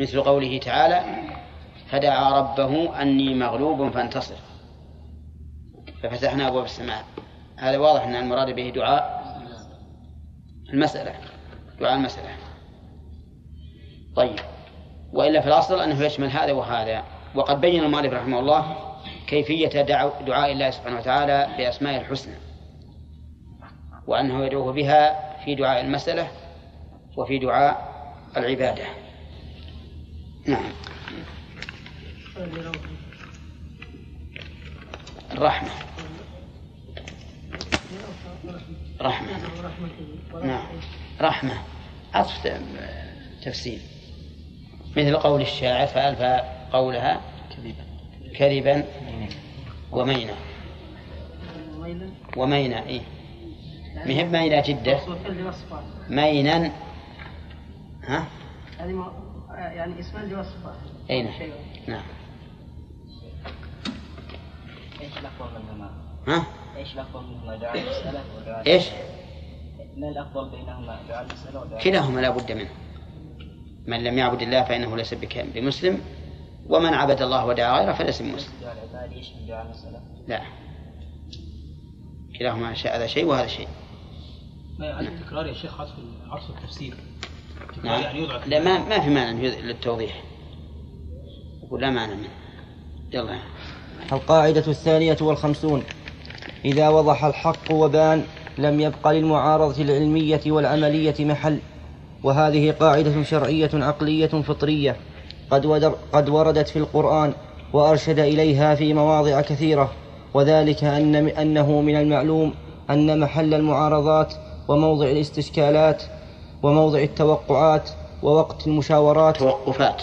مثل قوله تعالى فدعا ربه أني مغلوب فانتصر. ففتحنا أبواب السماء. هذا واضح أن المراد به دعاء المسألة دعاء المسألة. طيب. وإلا في الأصل أنه يشمل هذا وهذا. وقد بين المؤلف رحمه الله كيفية دعاء الله سبحانه وتعالى بأسمائه الحسنى وأنه يدعوه بها في دعاء المسألة وفي دعاء العبادة. نعم. الرحمة. رحمة. نعم. رحمة. عطف تفسير. مثل قول الشاعر فألف قولها كذبا. ومينا ومينا إيه. مهم مينا جدة. مينا. ها؟ يعني اسمان لوصفه أي نعم. نعم؟ ها؟ إيش الأفضل منهما دعاء المسألة ودعاء إيش؟ ما الأفضل بينهما دعاء المسألة ودعاء كلاهما لا بد منه. من لم يعبد الله فإنه ليس بك- بمسلم ومن عبد الله ودعا غيره فليس بمسلم. دعاء العباد يشمل دعاء المسألة؟ لا. كلاهما شيء هذا شيء وهذا شيء. ما يعني تكرار يا شيخ عطف عطف التفسير. نعم. يعني يوضع لا ما ما في مانع للتوضيح. يقول لا مانع منه. يلا. القاعدة الثانية والخمسون. إذا وضح الحق وبان لم يبق للمعارضة العلمية والعملية محل وهذه قاعدة شرعية عقلية فطرية قد, قد وردت في القرآن وأرشد إليها في مواضع كثيرة وذلك أن أنه من المعلوم أن محل المعارضات وموضع الاستشكالات وموضع التوقعات ووقت المشاورات توقفات.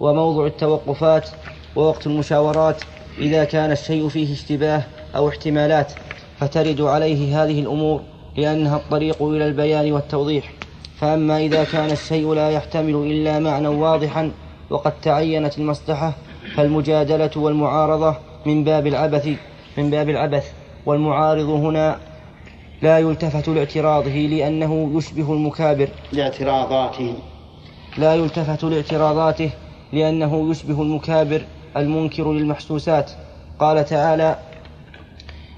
وموضع التوقفات ووقت المشاورات إذا كان الشيء فيه اشتباه أو احتمالات فترد عليه هذه الأمور لأنها الطريق إلى البيان والتوضيح. فأما إذا كان الشيء لا يحتمل إلا معنى واضحا وقد تعينت المصلحة فالمجادلة والمعارضة من باب العبث من باب العبث. والمعارض هنا لا يلتفت لاعتراضه لأنه يشبه المكابر. لاعتراضاته. لا يلتفت لاعتراضاته لأنه يشبه المكابر المنكر للمحسوسات. قال تعالى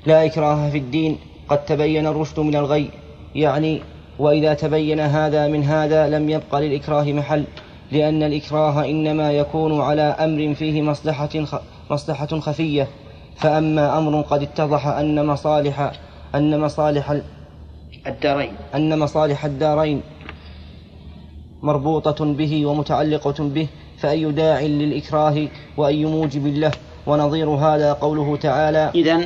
لا إكراه في الدين قد تبين الرشد من الغي. يعني وإذا تبين هذا من هذا لم يبق للإكراه محل لأن الإكراه إنما يكون على أمر فيه مصلحة مصلحة خفية. فأما أمر قد اتضح أن مصالح أن مصالح الدارين. أن مصالح الدارين مربوطة به ومتعلقة به فأي داع للإكراه وأي موجب له؟ ونظير هذا قوله تعالى إذا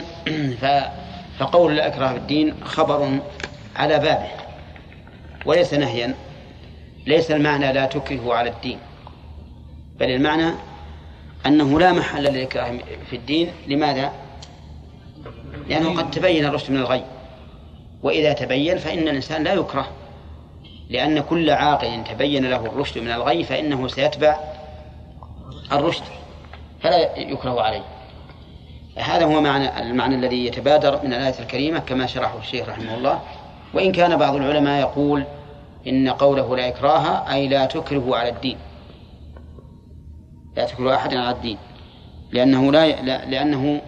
(clears throat) فقول لا إكراه في الدين خبر على بابه وليس نهيا ليس المعنى لا تكره على الدين بل المعنى أنه لا محل للإكراه في الدين لماذا؟ لأنه قد تبين الرشد من الغي وإذا تبين فإن الإنسان لا يكره لأن كل عاقل تبين له الرشد من الغي فإنه سيتبع الرشد فلا يكره عليه. هذا هو معنى المعنى الذي يتبادر من الآية الكريمة كما شرحه الشيخ رحمه الله. وإن كان بعض العلماء يقول إن قوله لا إكراه أي لا تكره على الدين. لا تكره أحد على الدين. لأنه لا, لأنه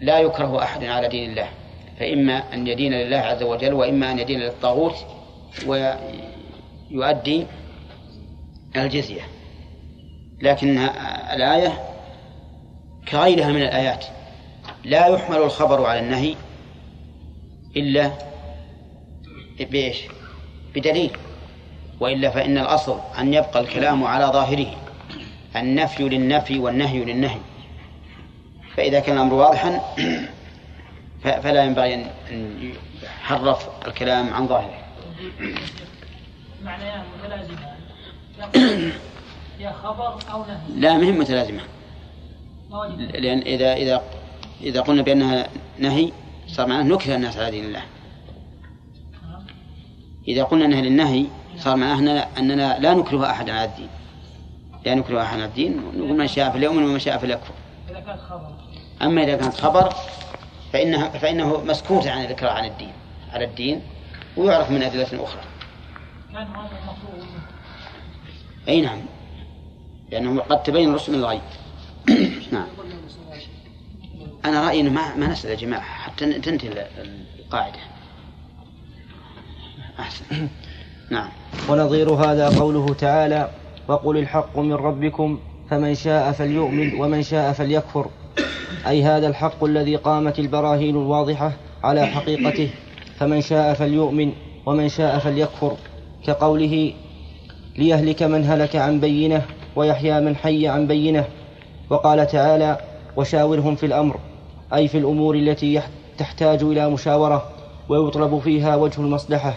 لا يكره أحد على دين الله. فإما أن يدين لله عز وجل وإما أن يدين للطاغوت ويؤدي الجزية. لكن الآية كغيرها من الآيات. لا يحمل الخبر على النهي إلا بإيش؟ بدليل. وإلا فإن الأصل أن يبقى الكلام على ظاهره. النفي للنفي والنهي للنهي. فإذا كان الأمر واضحا فلا ينبغي أن يحرف الكلام عن ظاهره. متلازمة (coughs) يا خبر أو نهي؟ لا مهم متلازمة. لأن إذا إذا إذا قلنا بأنها نهي صار معناه نكره الناس على دين الله. إذا قلنا أنها للنهي صار معناه أننا لا نكره أحد على الدين. لا نكره أحد على الدين. نقول من شاء فليؤمن ومن شاء فليكفر. إذا كانت خبر. أما إذا كانت خبر فإنها فإنه مسكوت عن الإكراه عن الدين على الدين ويعرف من أدلة أخرى. كان هذا المفروض. أي نعم. لأنه قد تبين الرسل من الغيب. (clears throat) نعم. أنا رأيي ما, ما نسأل يا جماعة حتى تنتهي القاعدة. أحسن. (clears throat) نعم. ونظير هذا قوله تعالى وقل الحق من ربكم فمن شاء فليؤمن ومن شاء فليكفر. أي هذا الحق الذي قامت البراهين الواضحة على حقيقته فمن شاء فليؤمن ومن شاء فليكفر. كقوله ليهلك من هلك عن بينه ويحيى من حي عن بينه وقال تعالى وشاورهم في الأمر أي في الأمور التي تحتاج إلى مشاورة ويطلب فيها وجه المصلحة.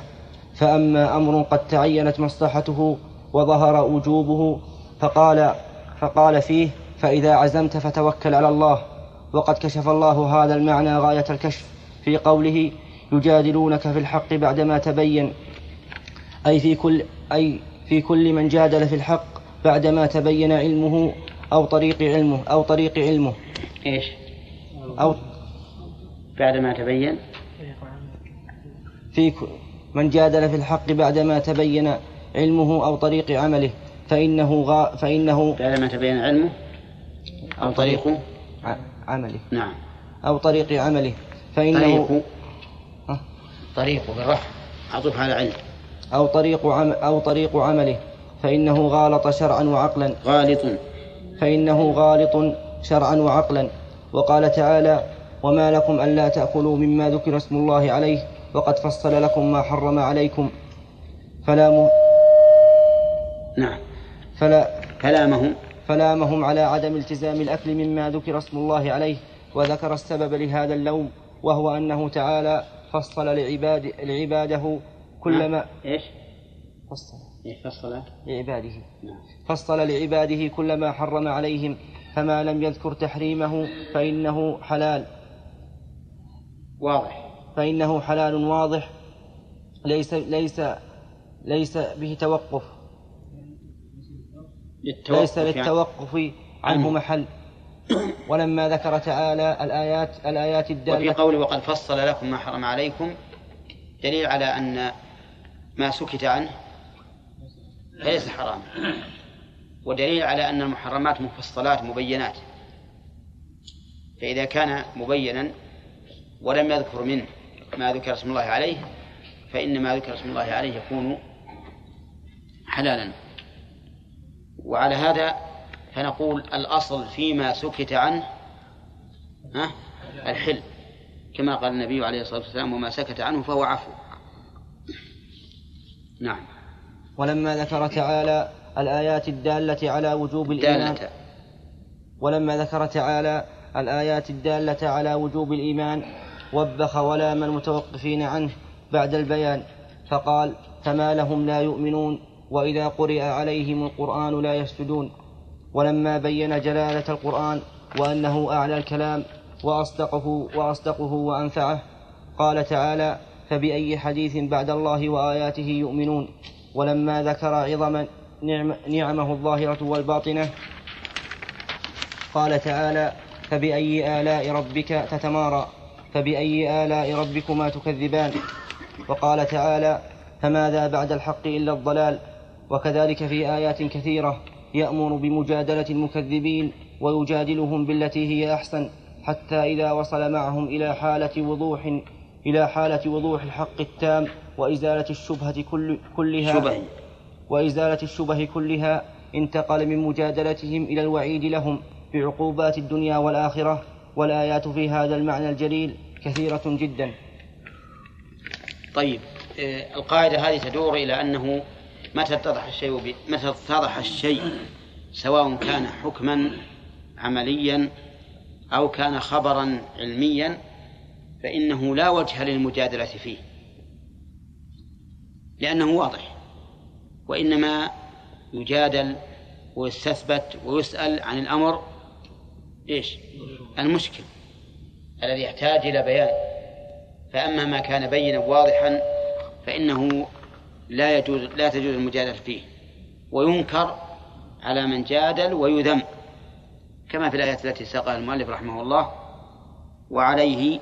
فأما أمر قد تعينت مصلحته وظهر وجوبه فقال فقال فيه فإذا عزمت فتوكل على الله وقد كشف الله هذا المعنى غاية الكشف. في قوله يجادلونك في الحق بعدما تبين أي في كل أي في كل من جادل في الحق بعدما تبين علمه أو طريق علمه أو طريق علمه. إيش؟ أو بعدما تبين؟ في من جادل في الحق بعدما تبين علمه أو طريق عمله فإنه غا فإنه بعدما تبين علمه أو طريق عمله. نعم. أو طريق عمله فإنه طريق. طريق بالرفع عطف على علم. أو طريق عم أو طريق عمله. فإنه غالط شرعا وعقلا. غالط. فإنه غالط شرعا وعقلا. وقال تعالى وما لكم ألا تأكلوا مما ذكر اسم الله عليه وقد فصل لكم ما حرم عليكم. فلا م... نعم. فلا فلامهم فلامهم على عدم التزام الأكل مما ذكر اسم الله عليه وذكر السبب لهذا اللوم وهو أنه تعالى فصل لعباد لعباده كل ما إيش؟ فصل. إيش فصل؟ لعباده نعم. فصل لعباده كل ما حرم عليهم فما لم يذكر تحريمه فإنه حلال واضح فإنه حلال واضح ليس ليس ليس به توقف للتوقف ليس يعني. للتوقف عنه عنه. محل ولما ذكر تعالى الآيات الآيات وفي الدالة قوله وقد فصل لكم ما حرم عليكم دليل على أن ما سكت عنه ليس حراما ودليل على أن المحرمات مفصلات مبينات. فإذا كان مبينا ولم يذكر منه ما ذكر اسم الله عليه فإن ما ذكر اسم الله عليه يكون حلالا. وعلى هذا فنقول الأصل فيما سكت عنه ها؟ الحل. كما قال النبي عليه الصلاة والسلام وما سكت عنه فهو عفو. نعم. ولما ذكر تعالى الآيات الدالة على وجوب الإيمان. دالة ولما ذكر تعالى الآيات الدالة على وجوب الإيمان وبخ ولام المتوقفين عنه بعد البيان فقال فما لهم لا يؤمنون وإذا قرئ عليهم القرآن لا يسجدون. ولما بين جلالة القرآن وأنه أعلى الكلام وأصدقه وأصدقه وأنفعه قال تعالى فبأي حديث بعد الله وآياته يؤمنون؟ ولما ذكر عظم نعم نعمه الظاهرة والباطنة قال تعالى فبأي آلاء ربك تتمارى فبأي آلاء ربكما تكذبان؟ وقال تعالى فماذا بعد الحق إلا الضلال وكذلك في آيات كثيرة يأمر بمجادلة المكذبين ويجادلهم بالتي هي أحسن حتى إذا وصل معهم إلى حالة وضوح إلى حالة وضوح الحق التام وإزالة الشبهة كل كلها شبه وإزالة الشبه كلها انتقل من مجادلتهم إلى الوعيد لهم بعقوبات الدنيا والآخرة والآيات في هذا المعنى الجليل كثيرة جدا طيب آه، القاعدة هذه تدور إلى أنه متى اتضح الشيء. متى اتضح الشيء سواء كان حكما عمليا أو كان خبرا علميا فإنه لا وجه للمجادلة فيه لأنه واضح وإنما يجادل ويستثبت ويسأل عن الأمر إيش؟ المشكل الذي يحتاج إلى بيان. فأما ما كان بينا واضحا فإنه لا يجوز لا تجوز المجادلة فيه. وينكر على من جادل ويذم كما في الآيات التي ساقها المؤلف رحمه الله وعليه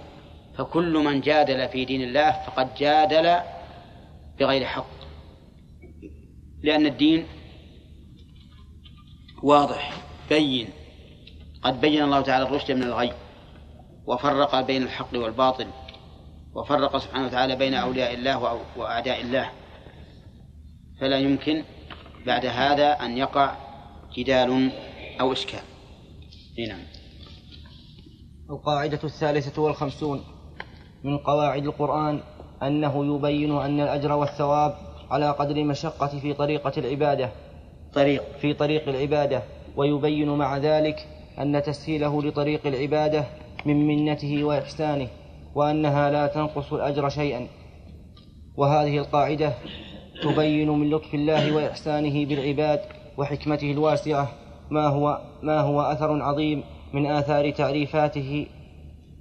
فكل من جادل في دين الله فقد جادل بغير حق. لأن الدين واضح بين. قد بين الله تعالى الرشد من الغي وفرق بين الحق والباطل وفرق سبحانه وتعالى بين أولياء الله وأعداء الله. فلا يمكن بعد هذا أن يقع جدال أو إشكال. نعم. القاعدة الثالثة والخمسون. من قواعد القرآن أنه يبين أن الأجر والثواب على قدر المشقة في طريقة العبادة. طريق. في طريق العبادة. ويبين مع ذلك أن تسهيله لطريق العبادة من منته وإحسانه وأنها لا تنقص الأجر شيئا. وهذه القاعدة تبين من لطف الله وإحسانه بالعباد وحكمته الواسعة ما هو ما هو أثر عظيم من آثار تعريفاته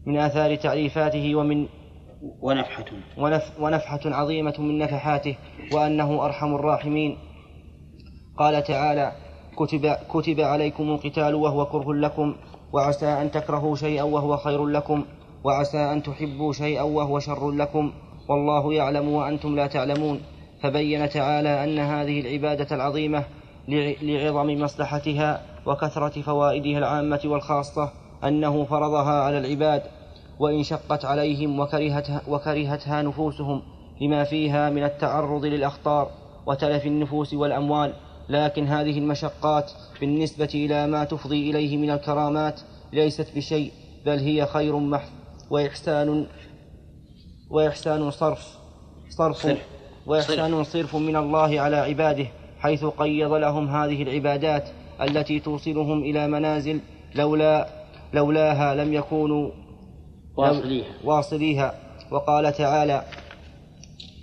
من آثار تعريفاته ومن ونفحة. ونف ونفحة عظيمة من نفحاته وأنه أرحم الراحمين. قال تعالى كتب, كتب عليكم القتال وهو كره لكم وعسى أن تكرهوا شيئا وهو خير لكم وعسى أن تحبوا شيئا وهو شر لكم والله يعلم وأنتم لا تعلمون. فبين تعالى أن هذه العبادة العظيمة لع- لعظم مصلحتها وكثرة فوائدها العامة والخاصة أنه فرضها على العباد وإن شقت عليهم وكرهتها, وكرهتها نفوسهم لما فيها من التعرض للأخطار وتلف النفوس والأموال لكن هذه المشقات بالنسبة إلى ما تفضي إليه من الكرامات ليست بشيء بل هي خير محض وإحسان وإحسان صرف صرف. وإحسان صرف من الله على عباده حيث قيض لهم هذه العبادات التي توصلهم إلى منازل لولا لولاها لم يكونوا واصليها. واصليها. وقال تعالى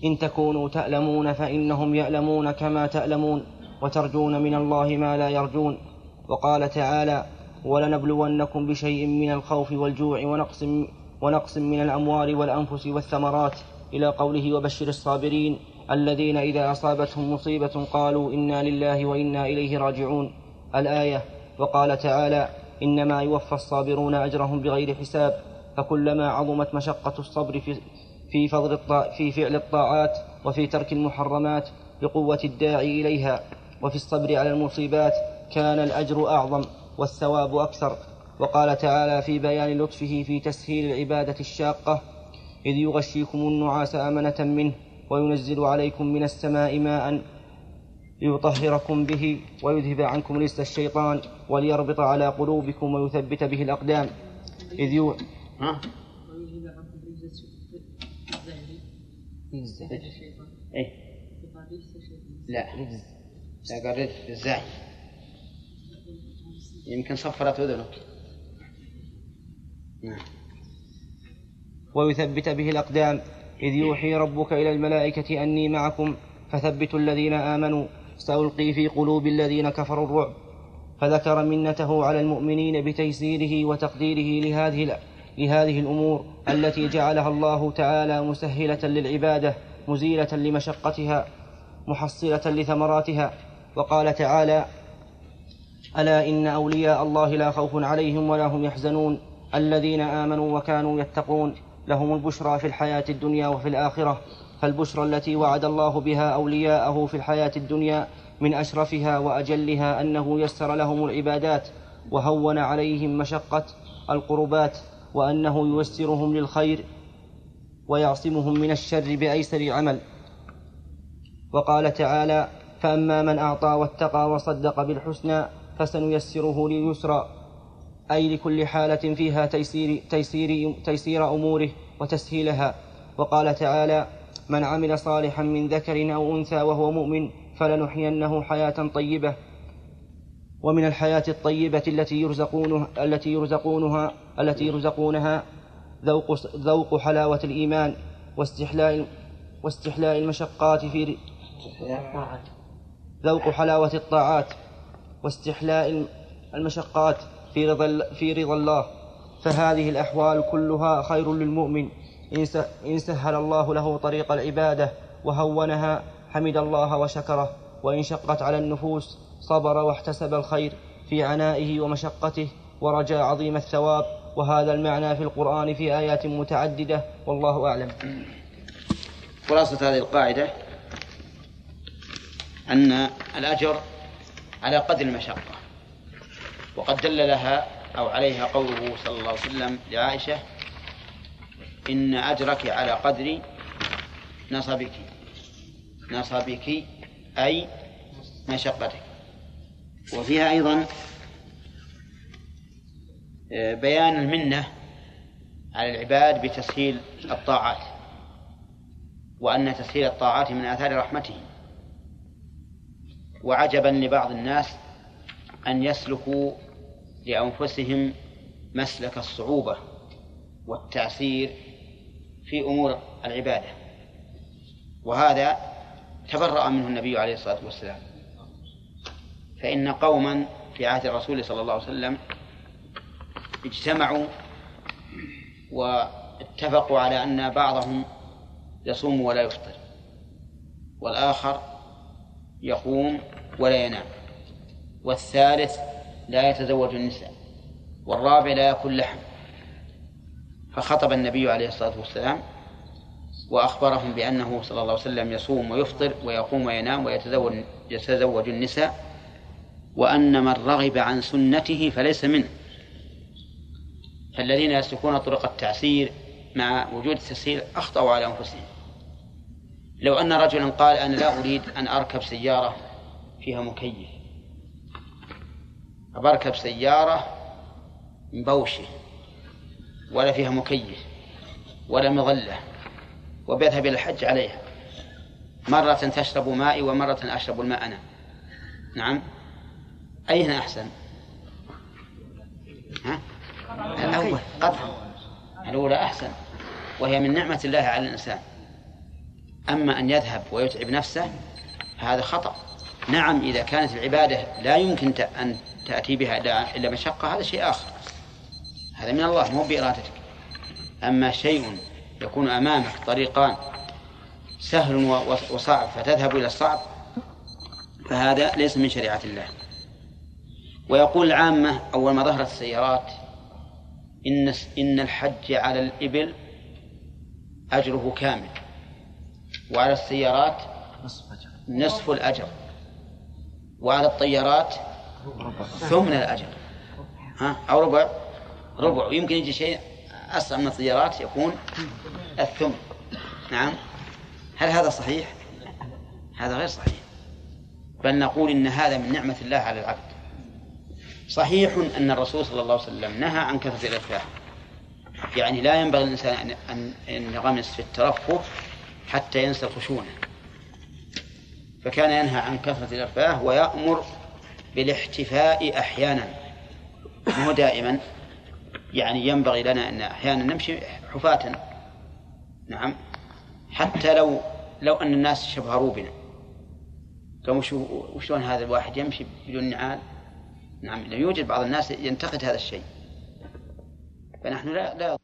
إن تكونوا تألمون فإنهم يألمون كما تألمون وترجون من الله ما لا يرجون. وقال تعالى ولنبلونكم بشيء من الخوف والجوع ونقص ونقص من الأموال والأنفس والثمرات. إلى قوله وبشر الصابرين الذين إذا أصابتهم مصيبة قالوا إنا لله وإنا إليه راجعون. الآية. وقال تعالى إنما يوفى الصابرون أجرهم بغير حساب فكلما عظمت مشقة الصبر في في, فضل الطاع في فعل الطاعات وفي ترك المحرمات بقوة الداعي إليها وفي الصبر على المصيبات كان الأجر أعظم والثواب أكثر. وقال تعالى في بيان لطفه في تسهيل العبادة الشاقة إذ يغشيكم النعاس أمنة منه وينزل عليكم من السماء ماء ليطهركم به ويذهب عنكم رجس الشيطان وليربط على قلوبكم ويثبت به الأقدام. إذ يو... ها؟ إيه؟ لا. لا قريت الزاي يمكن صفرت أذنك نعم. ويثبت به الأقدام. إذ يوحي ربك إلى الملائكة أني معكم فثبتوا الذين آمنوا. سألقي في قلوب الذين كفروا الرعب فذكر منته على المؤمنين بتيسيره وتقديره لهذه لهذه الأمور التي جعلها الله تعالى مسهلة للعبادة مزيلة لمشقتها محصلة لثمراتها. وقال تعالى ألا إن أولياء الله لا خوف عليهم ولا هم يحزنون الذين آمنوا وكانوا يتقون لهم البشرى في الحياة الدنيا وفي الآخرة فالبشرى التي وعد الله بها أولياءه في الحياة الدنيا من أشرفها وأجلها أنه يسر لهم العبادات وهون عليهم مشقة القربات وأنه ييسرهم للخير ويعصمهم من الشر بأيسر عمل. وقال تعالى فأما من أعطى واتقى وصدق بالحسنى فسنيسره لليسرى. أي لكل حالة فيها تيسير, تيسير, تيسير أموره وتسهيلها. وقال تعالى من عمل صالحا من ذكر أو أنثى وهو مؤمن فلنحيينه حياة طيبة. ومن الحياة الطيبة التي يرزقونها التي يرزقونها التي يرزقونها ذوق ذوق حلاوة الإيمان واستحلاء واستحلاء المشقات في ذوق حلاوة الطاعات واستحلاء المشقات في رضا في رضا الله. فهذه الأحوال كلها خير للمؤمن. إن سهل الله له طريق العبادة وهونها حمد الله وشكره وإن شقت على النفوس صبر واحتسب الخير في عنائه ومشقته ورجى عظيم الثواب. وهذا المعنى في القرآن في آيات متعددة والله أعلم. خلاصة هذه القاعدة أن الأجر على قدر المشقة وقد دل لها أو عليها قوله صلى الله عليه وسلم لعائشة إن أجرك على قدر نصبك. نصبك أي مشقتك. وفيها أيضا آه، بيان المنة على العباد بتسهيل الطاعات وأن تسهيل الطاعات من آثار رحمته. وعجبا لبعض الناس أن يسلكوا لأنفسهم مسلك الصعوبة والتعسير في أمور العبادة. وهذا تبرأ منه النبي عليه الصلاة والسلام. فإن قوما في عهد الرسول صلى الله عليه وسلم اجتمعوا واتفقوا على أن بعضهم يصوم ولا يفطر والآخر يقوم ولا ينام والثالث لا يتزوج النساء والرابع لا يأكل لحم. فخطب النبي عليه الصلاة والسلام وأخبرهم بأنه صلى الله عليه وسلم يصوم ويفطر ويقوم وينام ويتزوج يتزوج النساء وأن من رغب عن سنته فليس منه. فالذين يسلكون طرق التعسير مع وجود التسهيل أخطأوا على أنفسهم. لو أن رجلا قال أنا لا أريد أن أركب سيارة فيها مكيف. أركب سيارة مبوشة. ولا فيها مكيف ولا مظلة وبيذهب إلى الحج عليها. مرة تشرب مائي ومرة أشرب الماء أنا. نعم؟ أيهن أحسن؟ ها؟ الأول. قطعا. الأولى أحسن. وهي من نعمة الله على الإنسان. أما أن يذهب ويتعب نفسه فهذا خطأ. نعم إذا كانت العبادة لا يمكن أن تأتي بها إلا مشقة هذا شيء آخر. هذا من الله مو بإرادتك. أما شيء يكون أمامك طريقان سهل وصعب فتذهب إلى الصعب فهذا ليس من شريعة الله. ويقول العامة أول ما ظهرت السيارات إن إن الحج على الإبل أجره كامل وعلى السيارات نصف الأجر وعلى الطيارات ثمن الأجر. ها؟ أو ربع. ربع ويمكن يجي شيء أسرع من الطيارات يكون الثمن. نعم. هل هذا صحيح؟ هذا غير صحيح. بل نقول إن هذا من نعمة الله على العبد. صحيح أن الرسول صلى الله عليه وسلم نهى عن كثرة الإرفاه. يعني لا ينبغي للإنسان أن ينغمس في الترفه حتى ينسى الخشونة فكان ينهى عن كثرة الإرفاه ويأمر بالاحتفاء أحيانا. مو دائما يعني ينبغي لنا أن أحيانا نمشي حفاة. نعم. حتى لو لو أن الناس شبهروا بنا. قالوا وشلون هذا الواحد يمشي بدون نعال؟ نعم. يوجد بعض الناس ينتقد هذا الشيء. فنحن لا لا